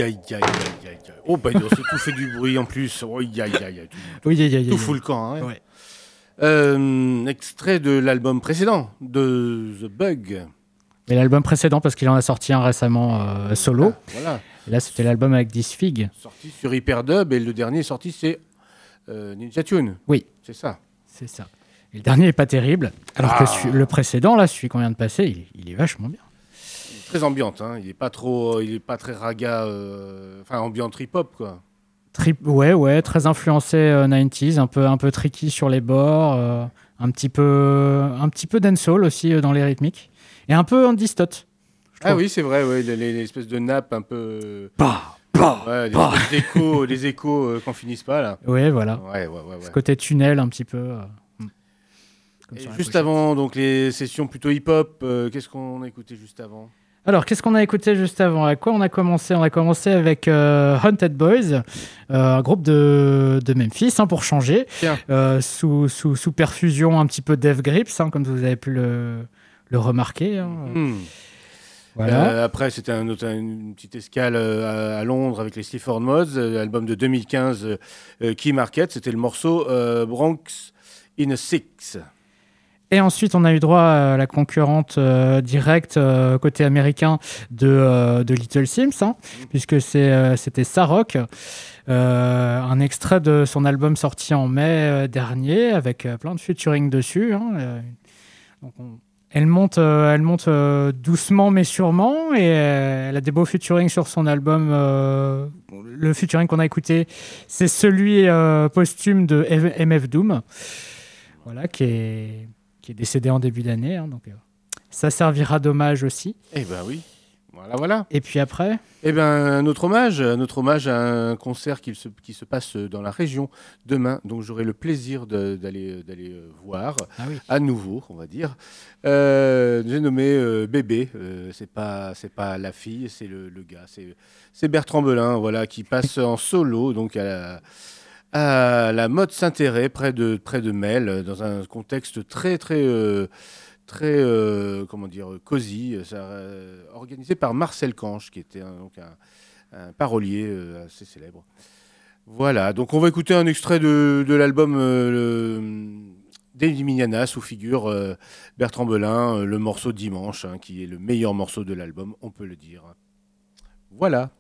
Aïe, aïe, aïe, aïe, aïe. Oh, bah, tout fait du bruit en plus. Oh, aïe, aïe, aïe. Tout, Oui, aïe, tout fout le camp. Hein. Ouais. Euh, extrait de l'album précédent, de The Bug. Et l'album précédent, parce qu'il en a sorti un récemment euh, solo. voilà. Et là, c'était l'album avec 10 figues. Sorti sur Hyperdub et le dernier sorti, c'est euh, Ninja Tune. Oui. C'est ça. C'est ça. Et le dernier est pas terrible. Alors Ah. que celui- le précédent, là, celui qu'on vient de passer, il, il est vachement bien. Très ambiante. Hein. Il est pas trop, il est pas très raga, euh, enfin ambiante trip-hop quoi. Trip, ouais, ouais, très influencé euh, 90s, un peu, un peu tricky sur les bords, euh, un petit peu, un petit peu dancehall aussi euh, dans les rythmiques, et un peu en distote. Ah oui, c'est vrai, ouais, les, les- les espèces de nappes un peu. Bah, bah, ouais, des bah. d'échos, des échos euh, qu'on finisse pas là. Ouais, voilà. Ouais, ouais, ouais. ouais. Ce côté tunnel un petit peu. euh, hmm. Et juste avant donc les sessions plutôt hip-hop, euh, qu'est-ce qu'on a écouté juste avant? Alors, qu'est-ce qu'on a écouté juste avant? À quoi on a commencé? On a commencé avec euh, Haunted Boys, euh, un groupe de, de Memphis, hein, pour changer, euh, sous, sous, sous perfusion un petit peu Dev Grips, hein, comme vous avez pu le, le remarquer. hein. Hmm. Voilà. Euh, après, c'était un une petite escale euh, à, Londres avec les Sleaford Mods, euh, l'album de 2015 euh, euh, Key Market. C'était le morceau Bronx in a Six. Et ensuite, on a eu droit à la concurrente euh, directe euh, côté américain de, euh, Little Sims, hein, puisque c'était Sarok, un extrait de son album sorti en mai dernier, avec plein de featuring dessus. hein, donc on- elle monte, elle monte doucement mais sûrement, et elle a des beaux featuring sur son album. le featuring qu'on a écouté, c'est celui posthume de MF Doom, voilà, qui est, qui est décédé en début d'année. hein, donc, euh, ça servira d'hommage aussi. Eh ben oui. Voilà, voilà. Et puis après Eh ben, un autre hommage, un autre hommage à un concert qui se, qui se passe dans la région demain. Donc, j'aurai le plaisir d'aller euh, voir Ah oui. à nouveau, on va dire. Euh, J'ai nommé euh, Bébé. Euh, c'est pas pas la fille, c'est le, le gars. C'est c'est Bertrand Belin, voilà, qui passe en solo, donc à la la mode Saint-Héré, près de, près Mel, dans un contexte très, très, euh, très euh, comment dire, cosy, euh, organisé par Marcel Canche, qui était un, donc un, parolier assez célèbre. Voilà, donc on va écouter un extrait de, de l'album euh, le- David Mignana, sous figure Bertrand Belin, le morceau Dimanche, hein, qui est le meilleur morceau de l'album, on peut le dire. Voilà.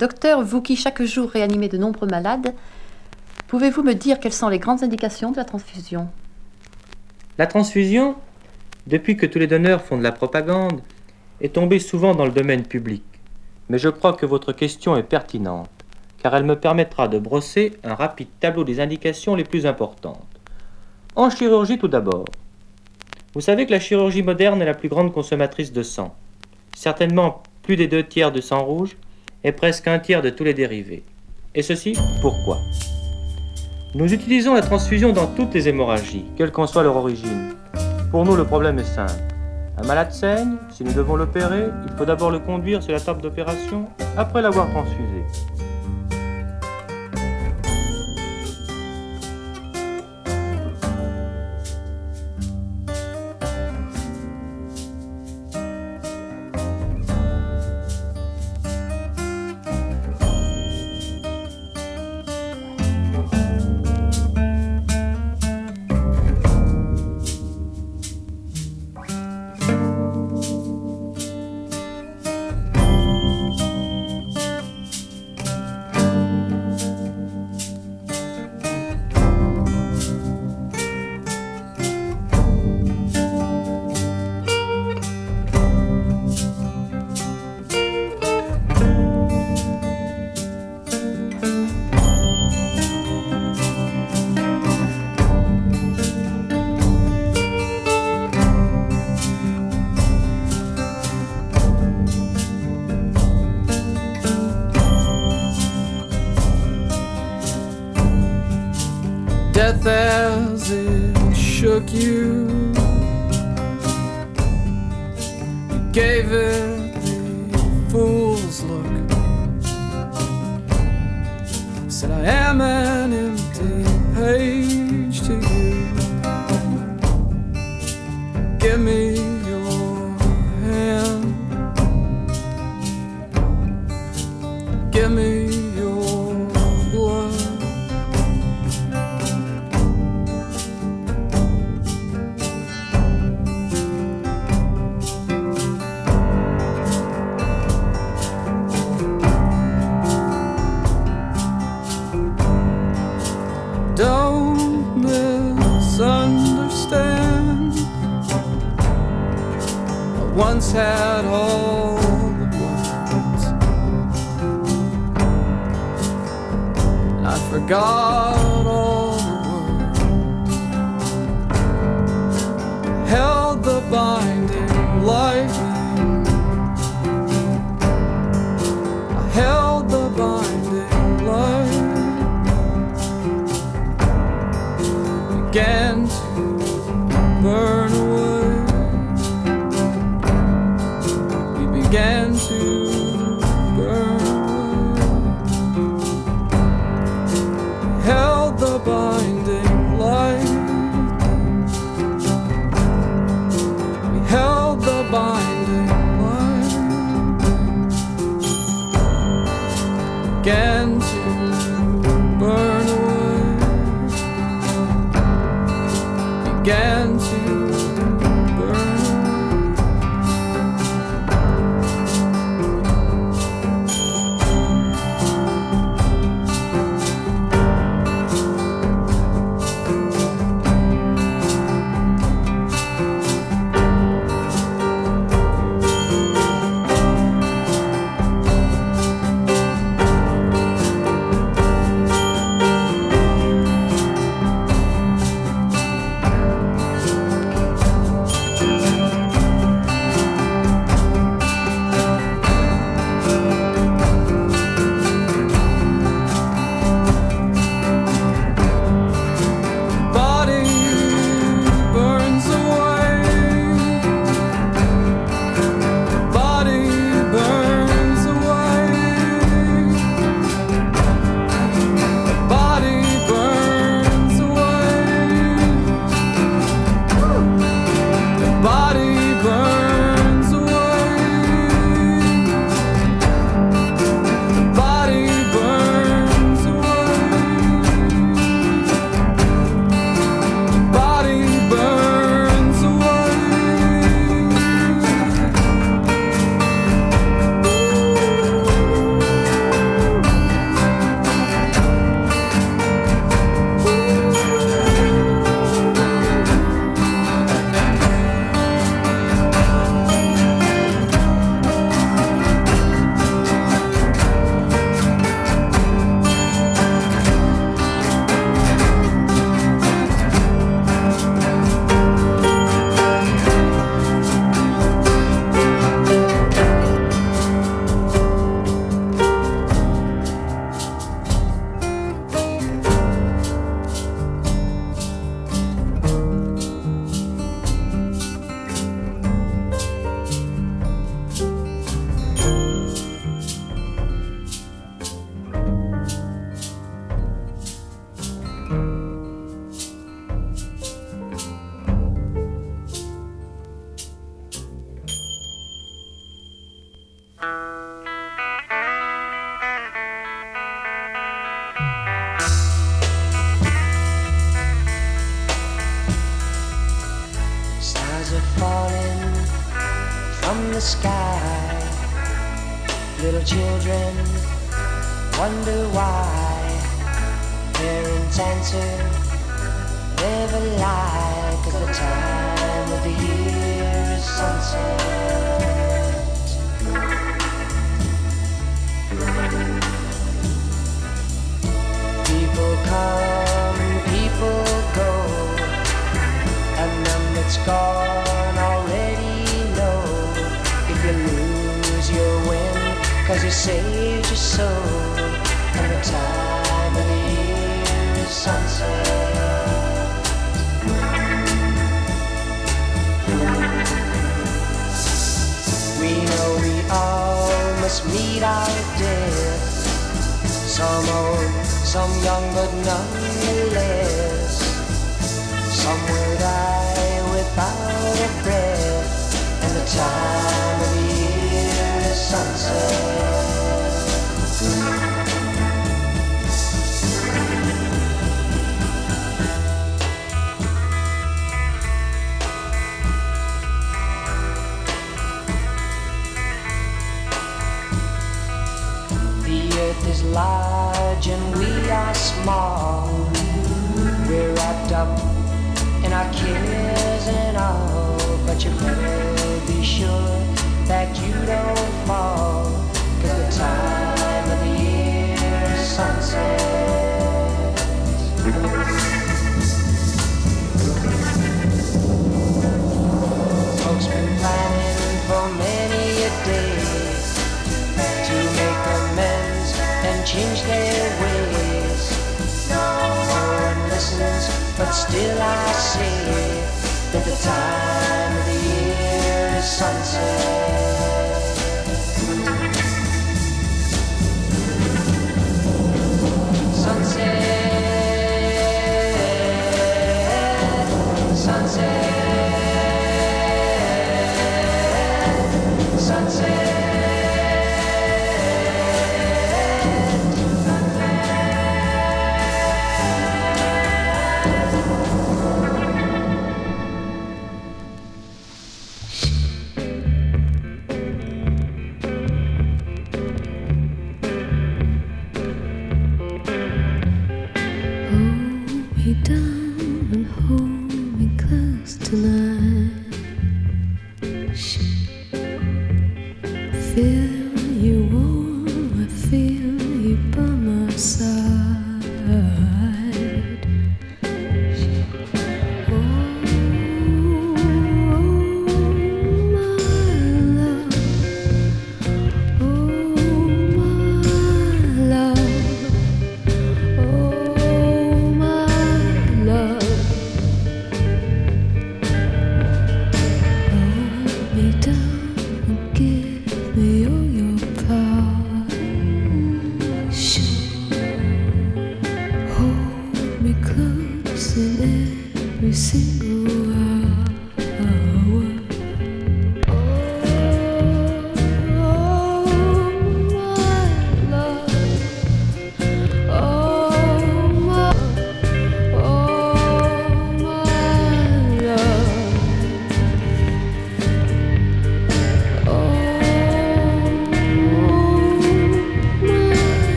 Docteur, vous qui chaque jour réanimez de nombreux malades, pouvez-vous me dire quelles sont les grandes indications de la transfusion? La transfusion, depuis que tous les donneurs font de la propagande, est tombée souvent dans le domaine public. Mais je crois que votre question est pertinente, car elle me permettra de brosser un rapide tableau des indications les plus importantes. En chirurgie tout d'abord. Vous savez que la chirurgie moderne est la plus grande consommatrice de sang. Certainement plus des deux tiers du sang rouge et presque un tiers de tous les dérivés. Et ceci, pourquoi? Nous utilisons la transfusion dans toutes les hémorragies, quelle qu'en soit leur origine. Pour nous, le problème est simple. Un malade saigne, si nous devons l'opérer, il faut d'abord le conduire sur la table d'opération après l'avoir transfusé. It shook you. You gave it the fool's look. Said, I am an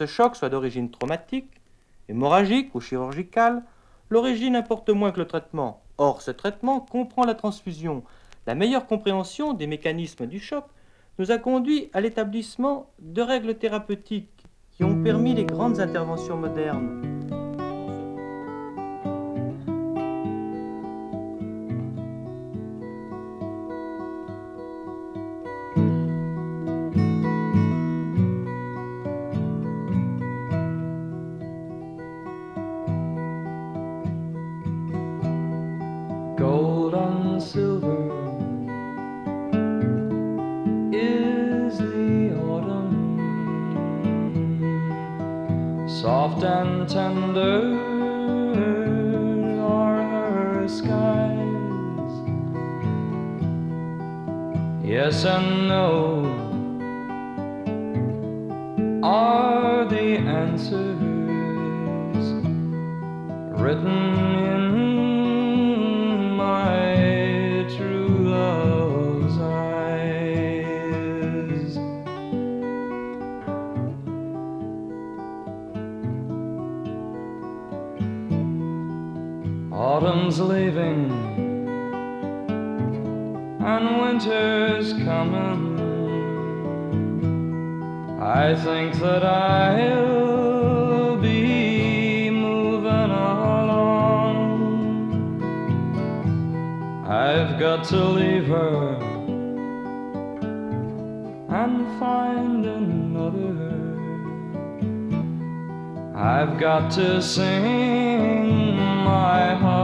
ce choc soit d'origine traumatique, hémorragique ou chirurgicale, l'origine importe moins que le traitement. Or, ce traitement comprend la transfusion. La meilleure compréhension des mécanismes du choc nous a conduit à l'établissement de règles thérapeutiques qui ont permis les grandes interventions modernes. Skies. Yes and no are the answers written think that I'll be moving along. I've got to leave her and find another. I've got to sing my heart's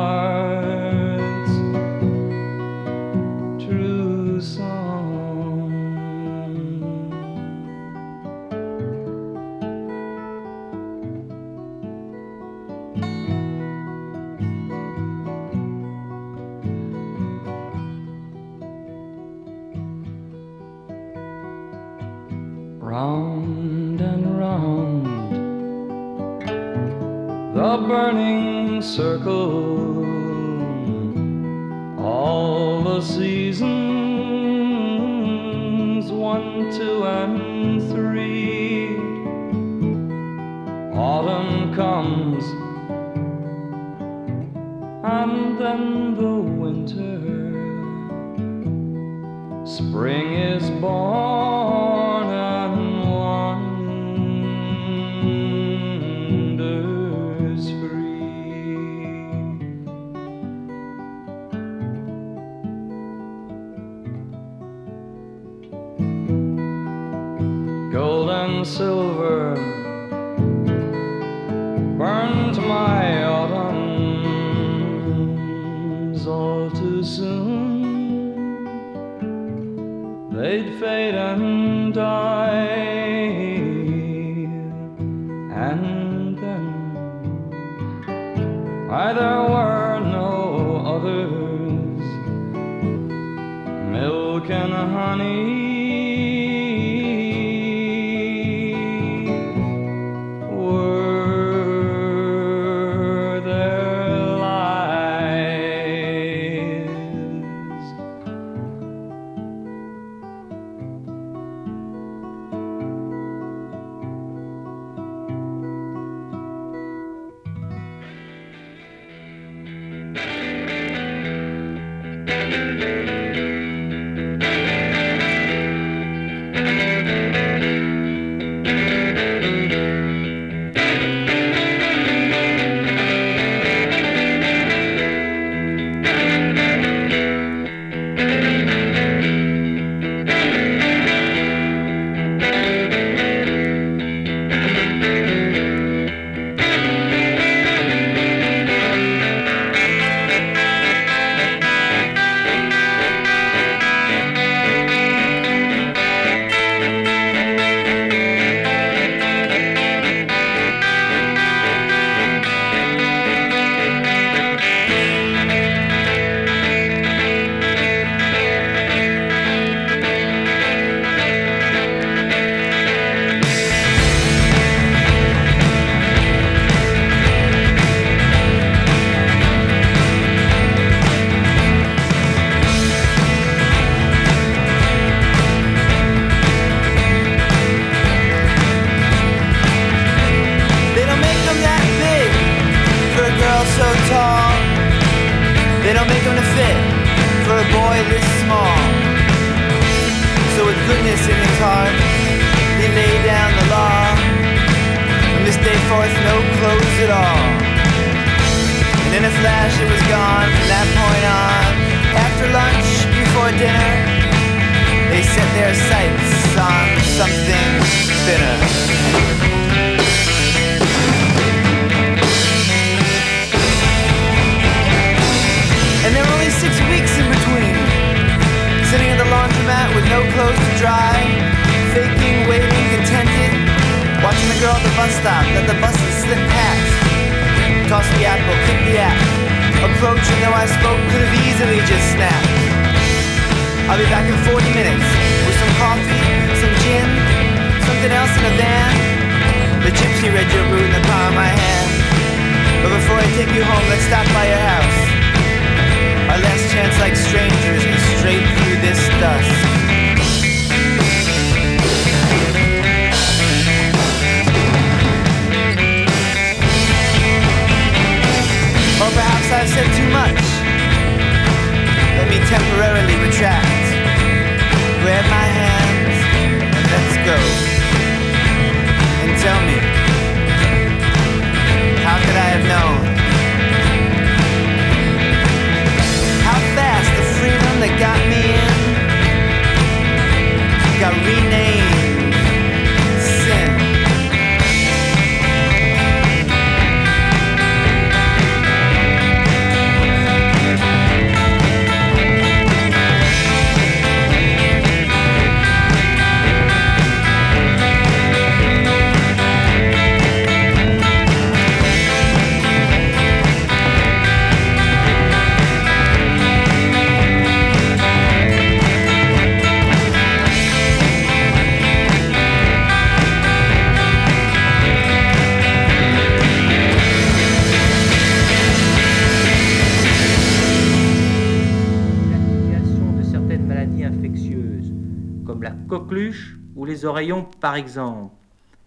par exemple.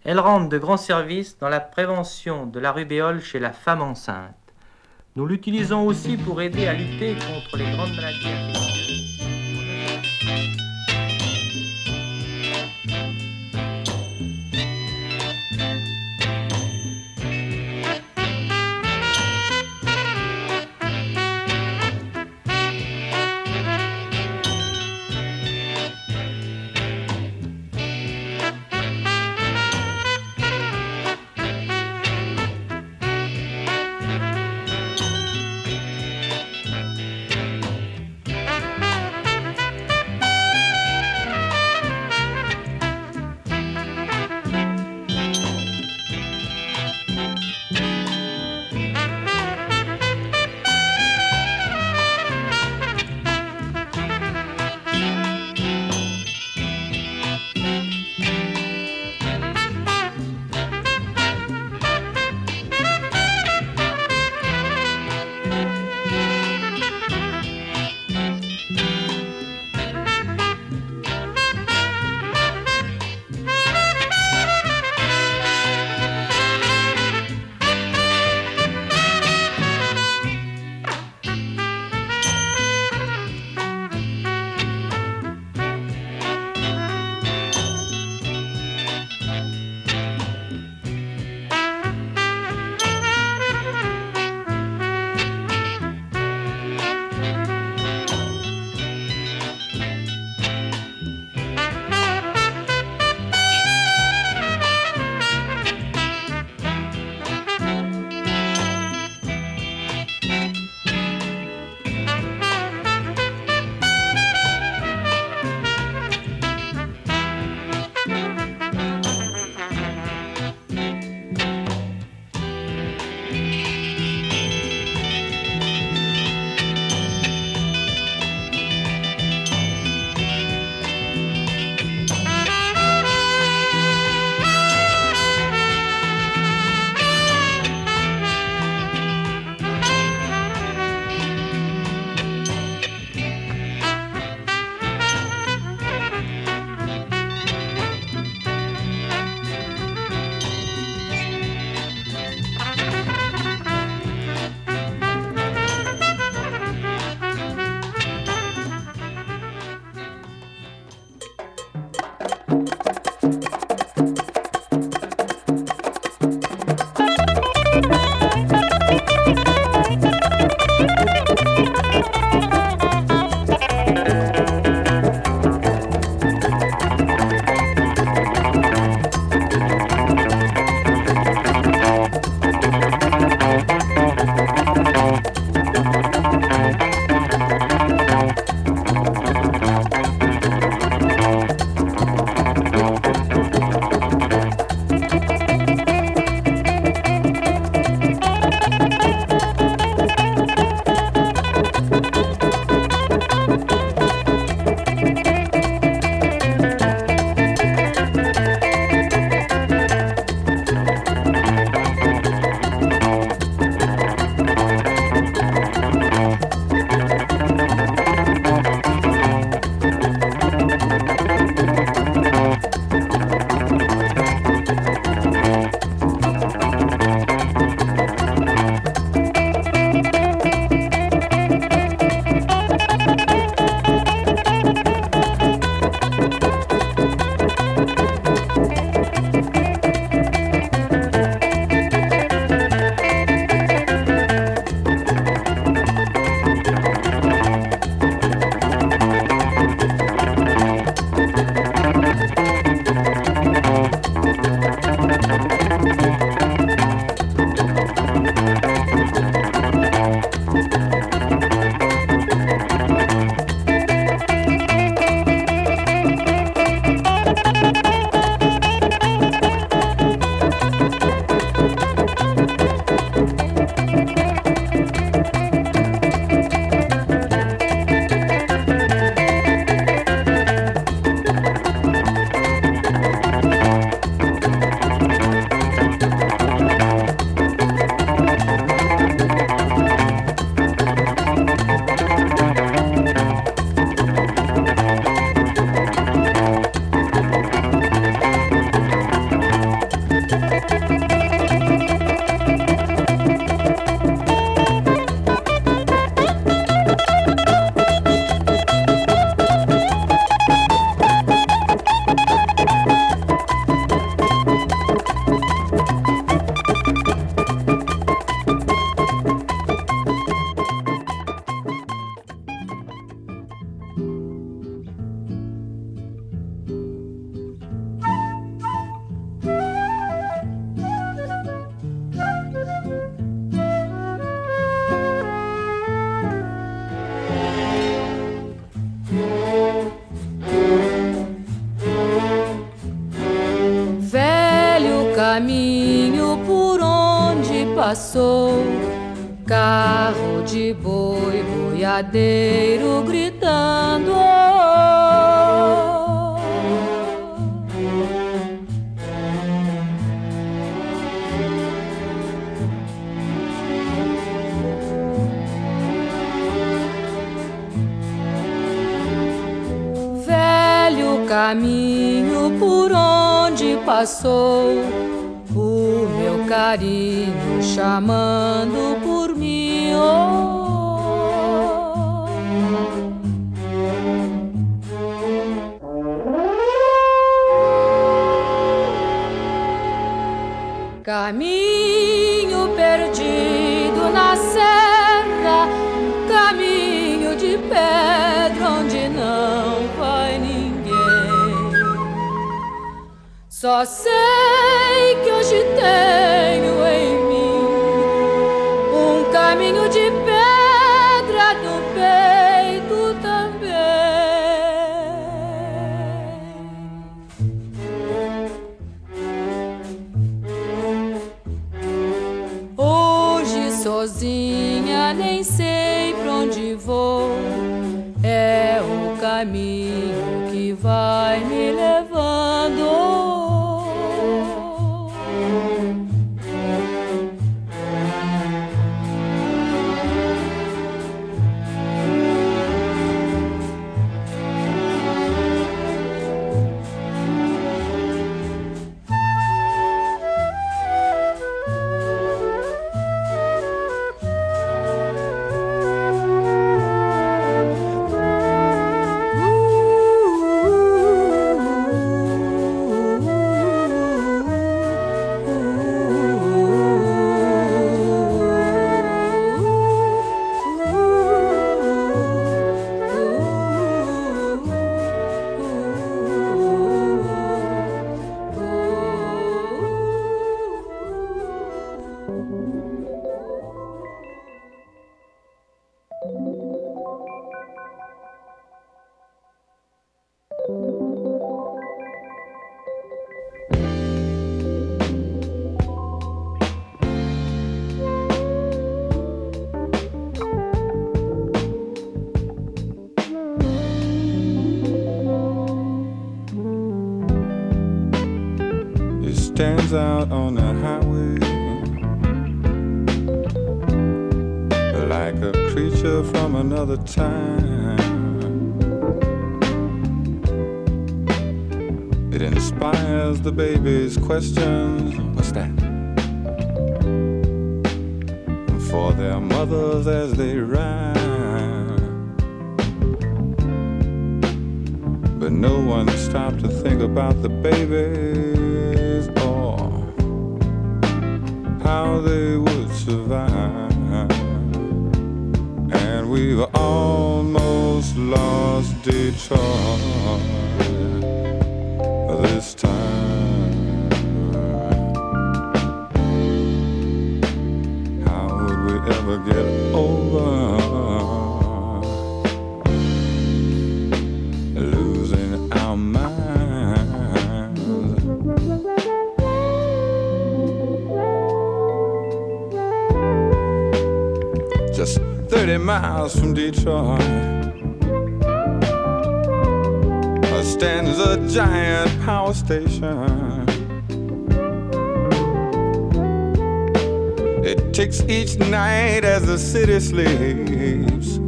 Elles rendent de grands services dans la prévention de la rubéole chez la femme enceinte. Nous l'utilisons aussi pour aider à lutter contre les grandes maladies. Stands out on the highway like a creature from another time. It inspires the baby's questions. What's that? For their mothers as they ride. But no one stopped to think about the babies how they would survive. And we've almost lost Detroit this time. How would we ever get over 30 miles from Detroit stands a giant power station. It ticks each night as the city sleeps.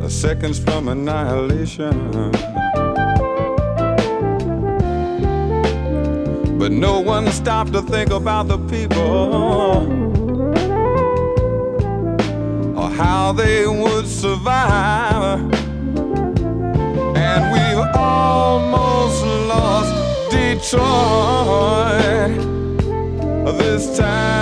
The seconds from annihilation. But no one stopped to think about the people how they would survive. And we've almost lost Detroit this time.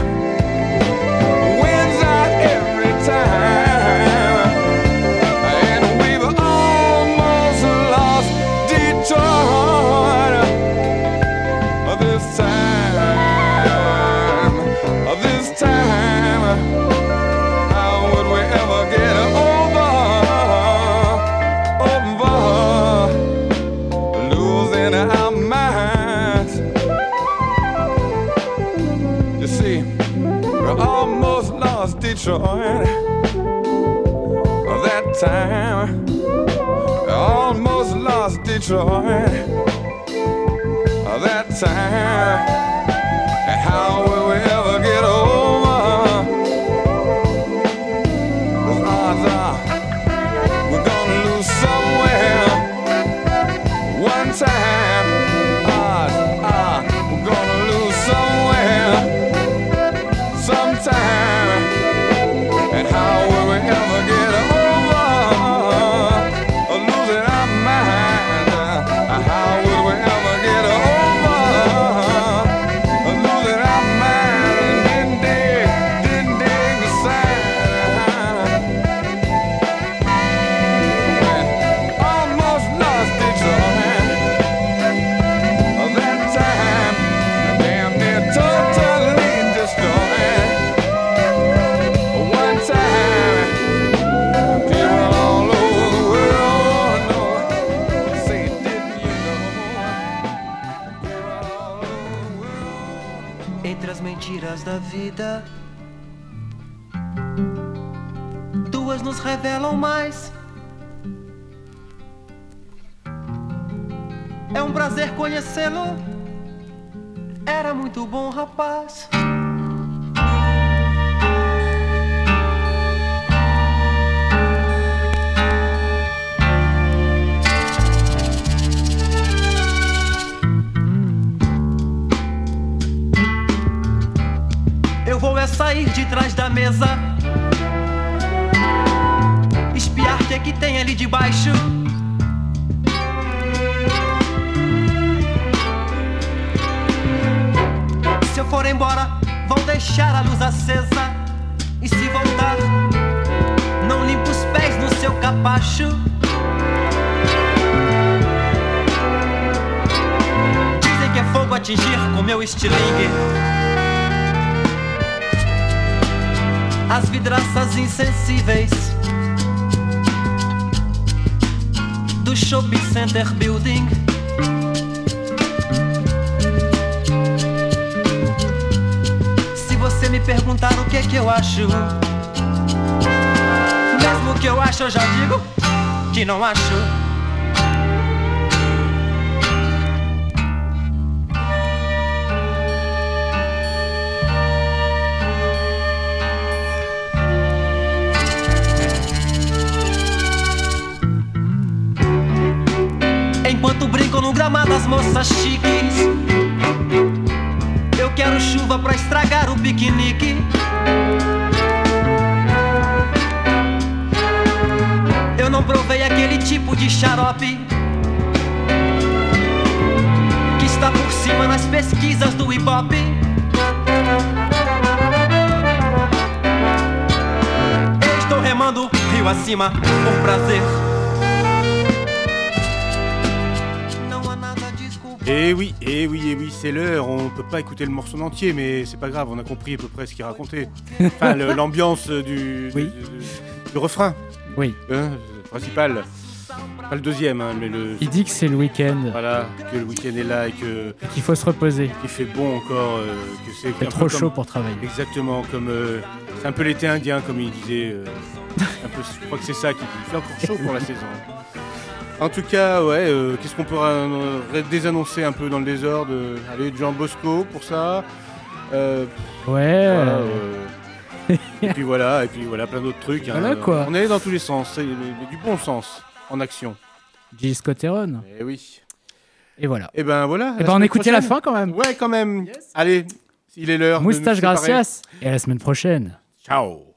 lost that time. Almost lost Detroit that time. And how will we ever get over? The odds are we're gonna lose somewhere. One time, odds are we're gonna lose somewhere. Sometime. Vida, duas nos revelam mais. É um prazer conhecê-lo. Era muito bom, rapaz. Sair de trás da mesa, espiar o que, é que tem ali debaixo. Se eu for embora, vão deixar a luz acesa. E se voltar, não limpa os pés no seu capacho. Dizem que é fogo atingir com meu estilingue. As vidraças insensíveis do Shopping Center Building. Se você me perguntar o que é que eu acho, mesmo que eu acho, eu já digo que não acho. Enquanto brincam no gramado as moças chiques. Eu quero chuva pra estragar o piquenique. Eu não provei aquele tipo de xarope que está por cima nas pesquisas do Ibope. Eu estou remando rio acima por prazer. Et oui, et oui, et oui, c'est l'heure. On peut pas écouter le morceau en entier, mais c'est pas grave, on a compris à peu près ce qu'il racontait. Enfin, l'ambiance du, du- du- du refrain. Oui. Le principal. Pas le deuxième, hein, mais le. Il dit que c'est le week-end, Voilà, que le week-end est là et que. qu'il faut se reposer. Qu'il fait bon encore, euh, que c'est. Trop chaud pour travailler. Exactement, comme. euh, c'est un peu l'été indien, comme il disait. euh, un peu, je crois que c'est ça dit. Il fait encore chaud pour la saison. En tout cas, ouais, euh, qu'est-ce qu'on pourra euh, désannoncer un peu dans le désordre euh, Allez, Jean Bosco pour ça. Euh, Ouais. voilà, euh, et puis voilà, et puis voilà, plein d'autres trucs. hein. Voilà, quoi. On est dans tous les sens, c'est- du bon sens, en action. Gilles Scotteron. Eh oui. Et voilà. Et ben voilà. Eh la ben on écoutait la fin quand même. Ouais, quand même. Allez, il est l'heure. de nous Moustache. Gracias. Et à la semaine prochaine. Ciao.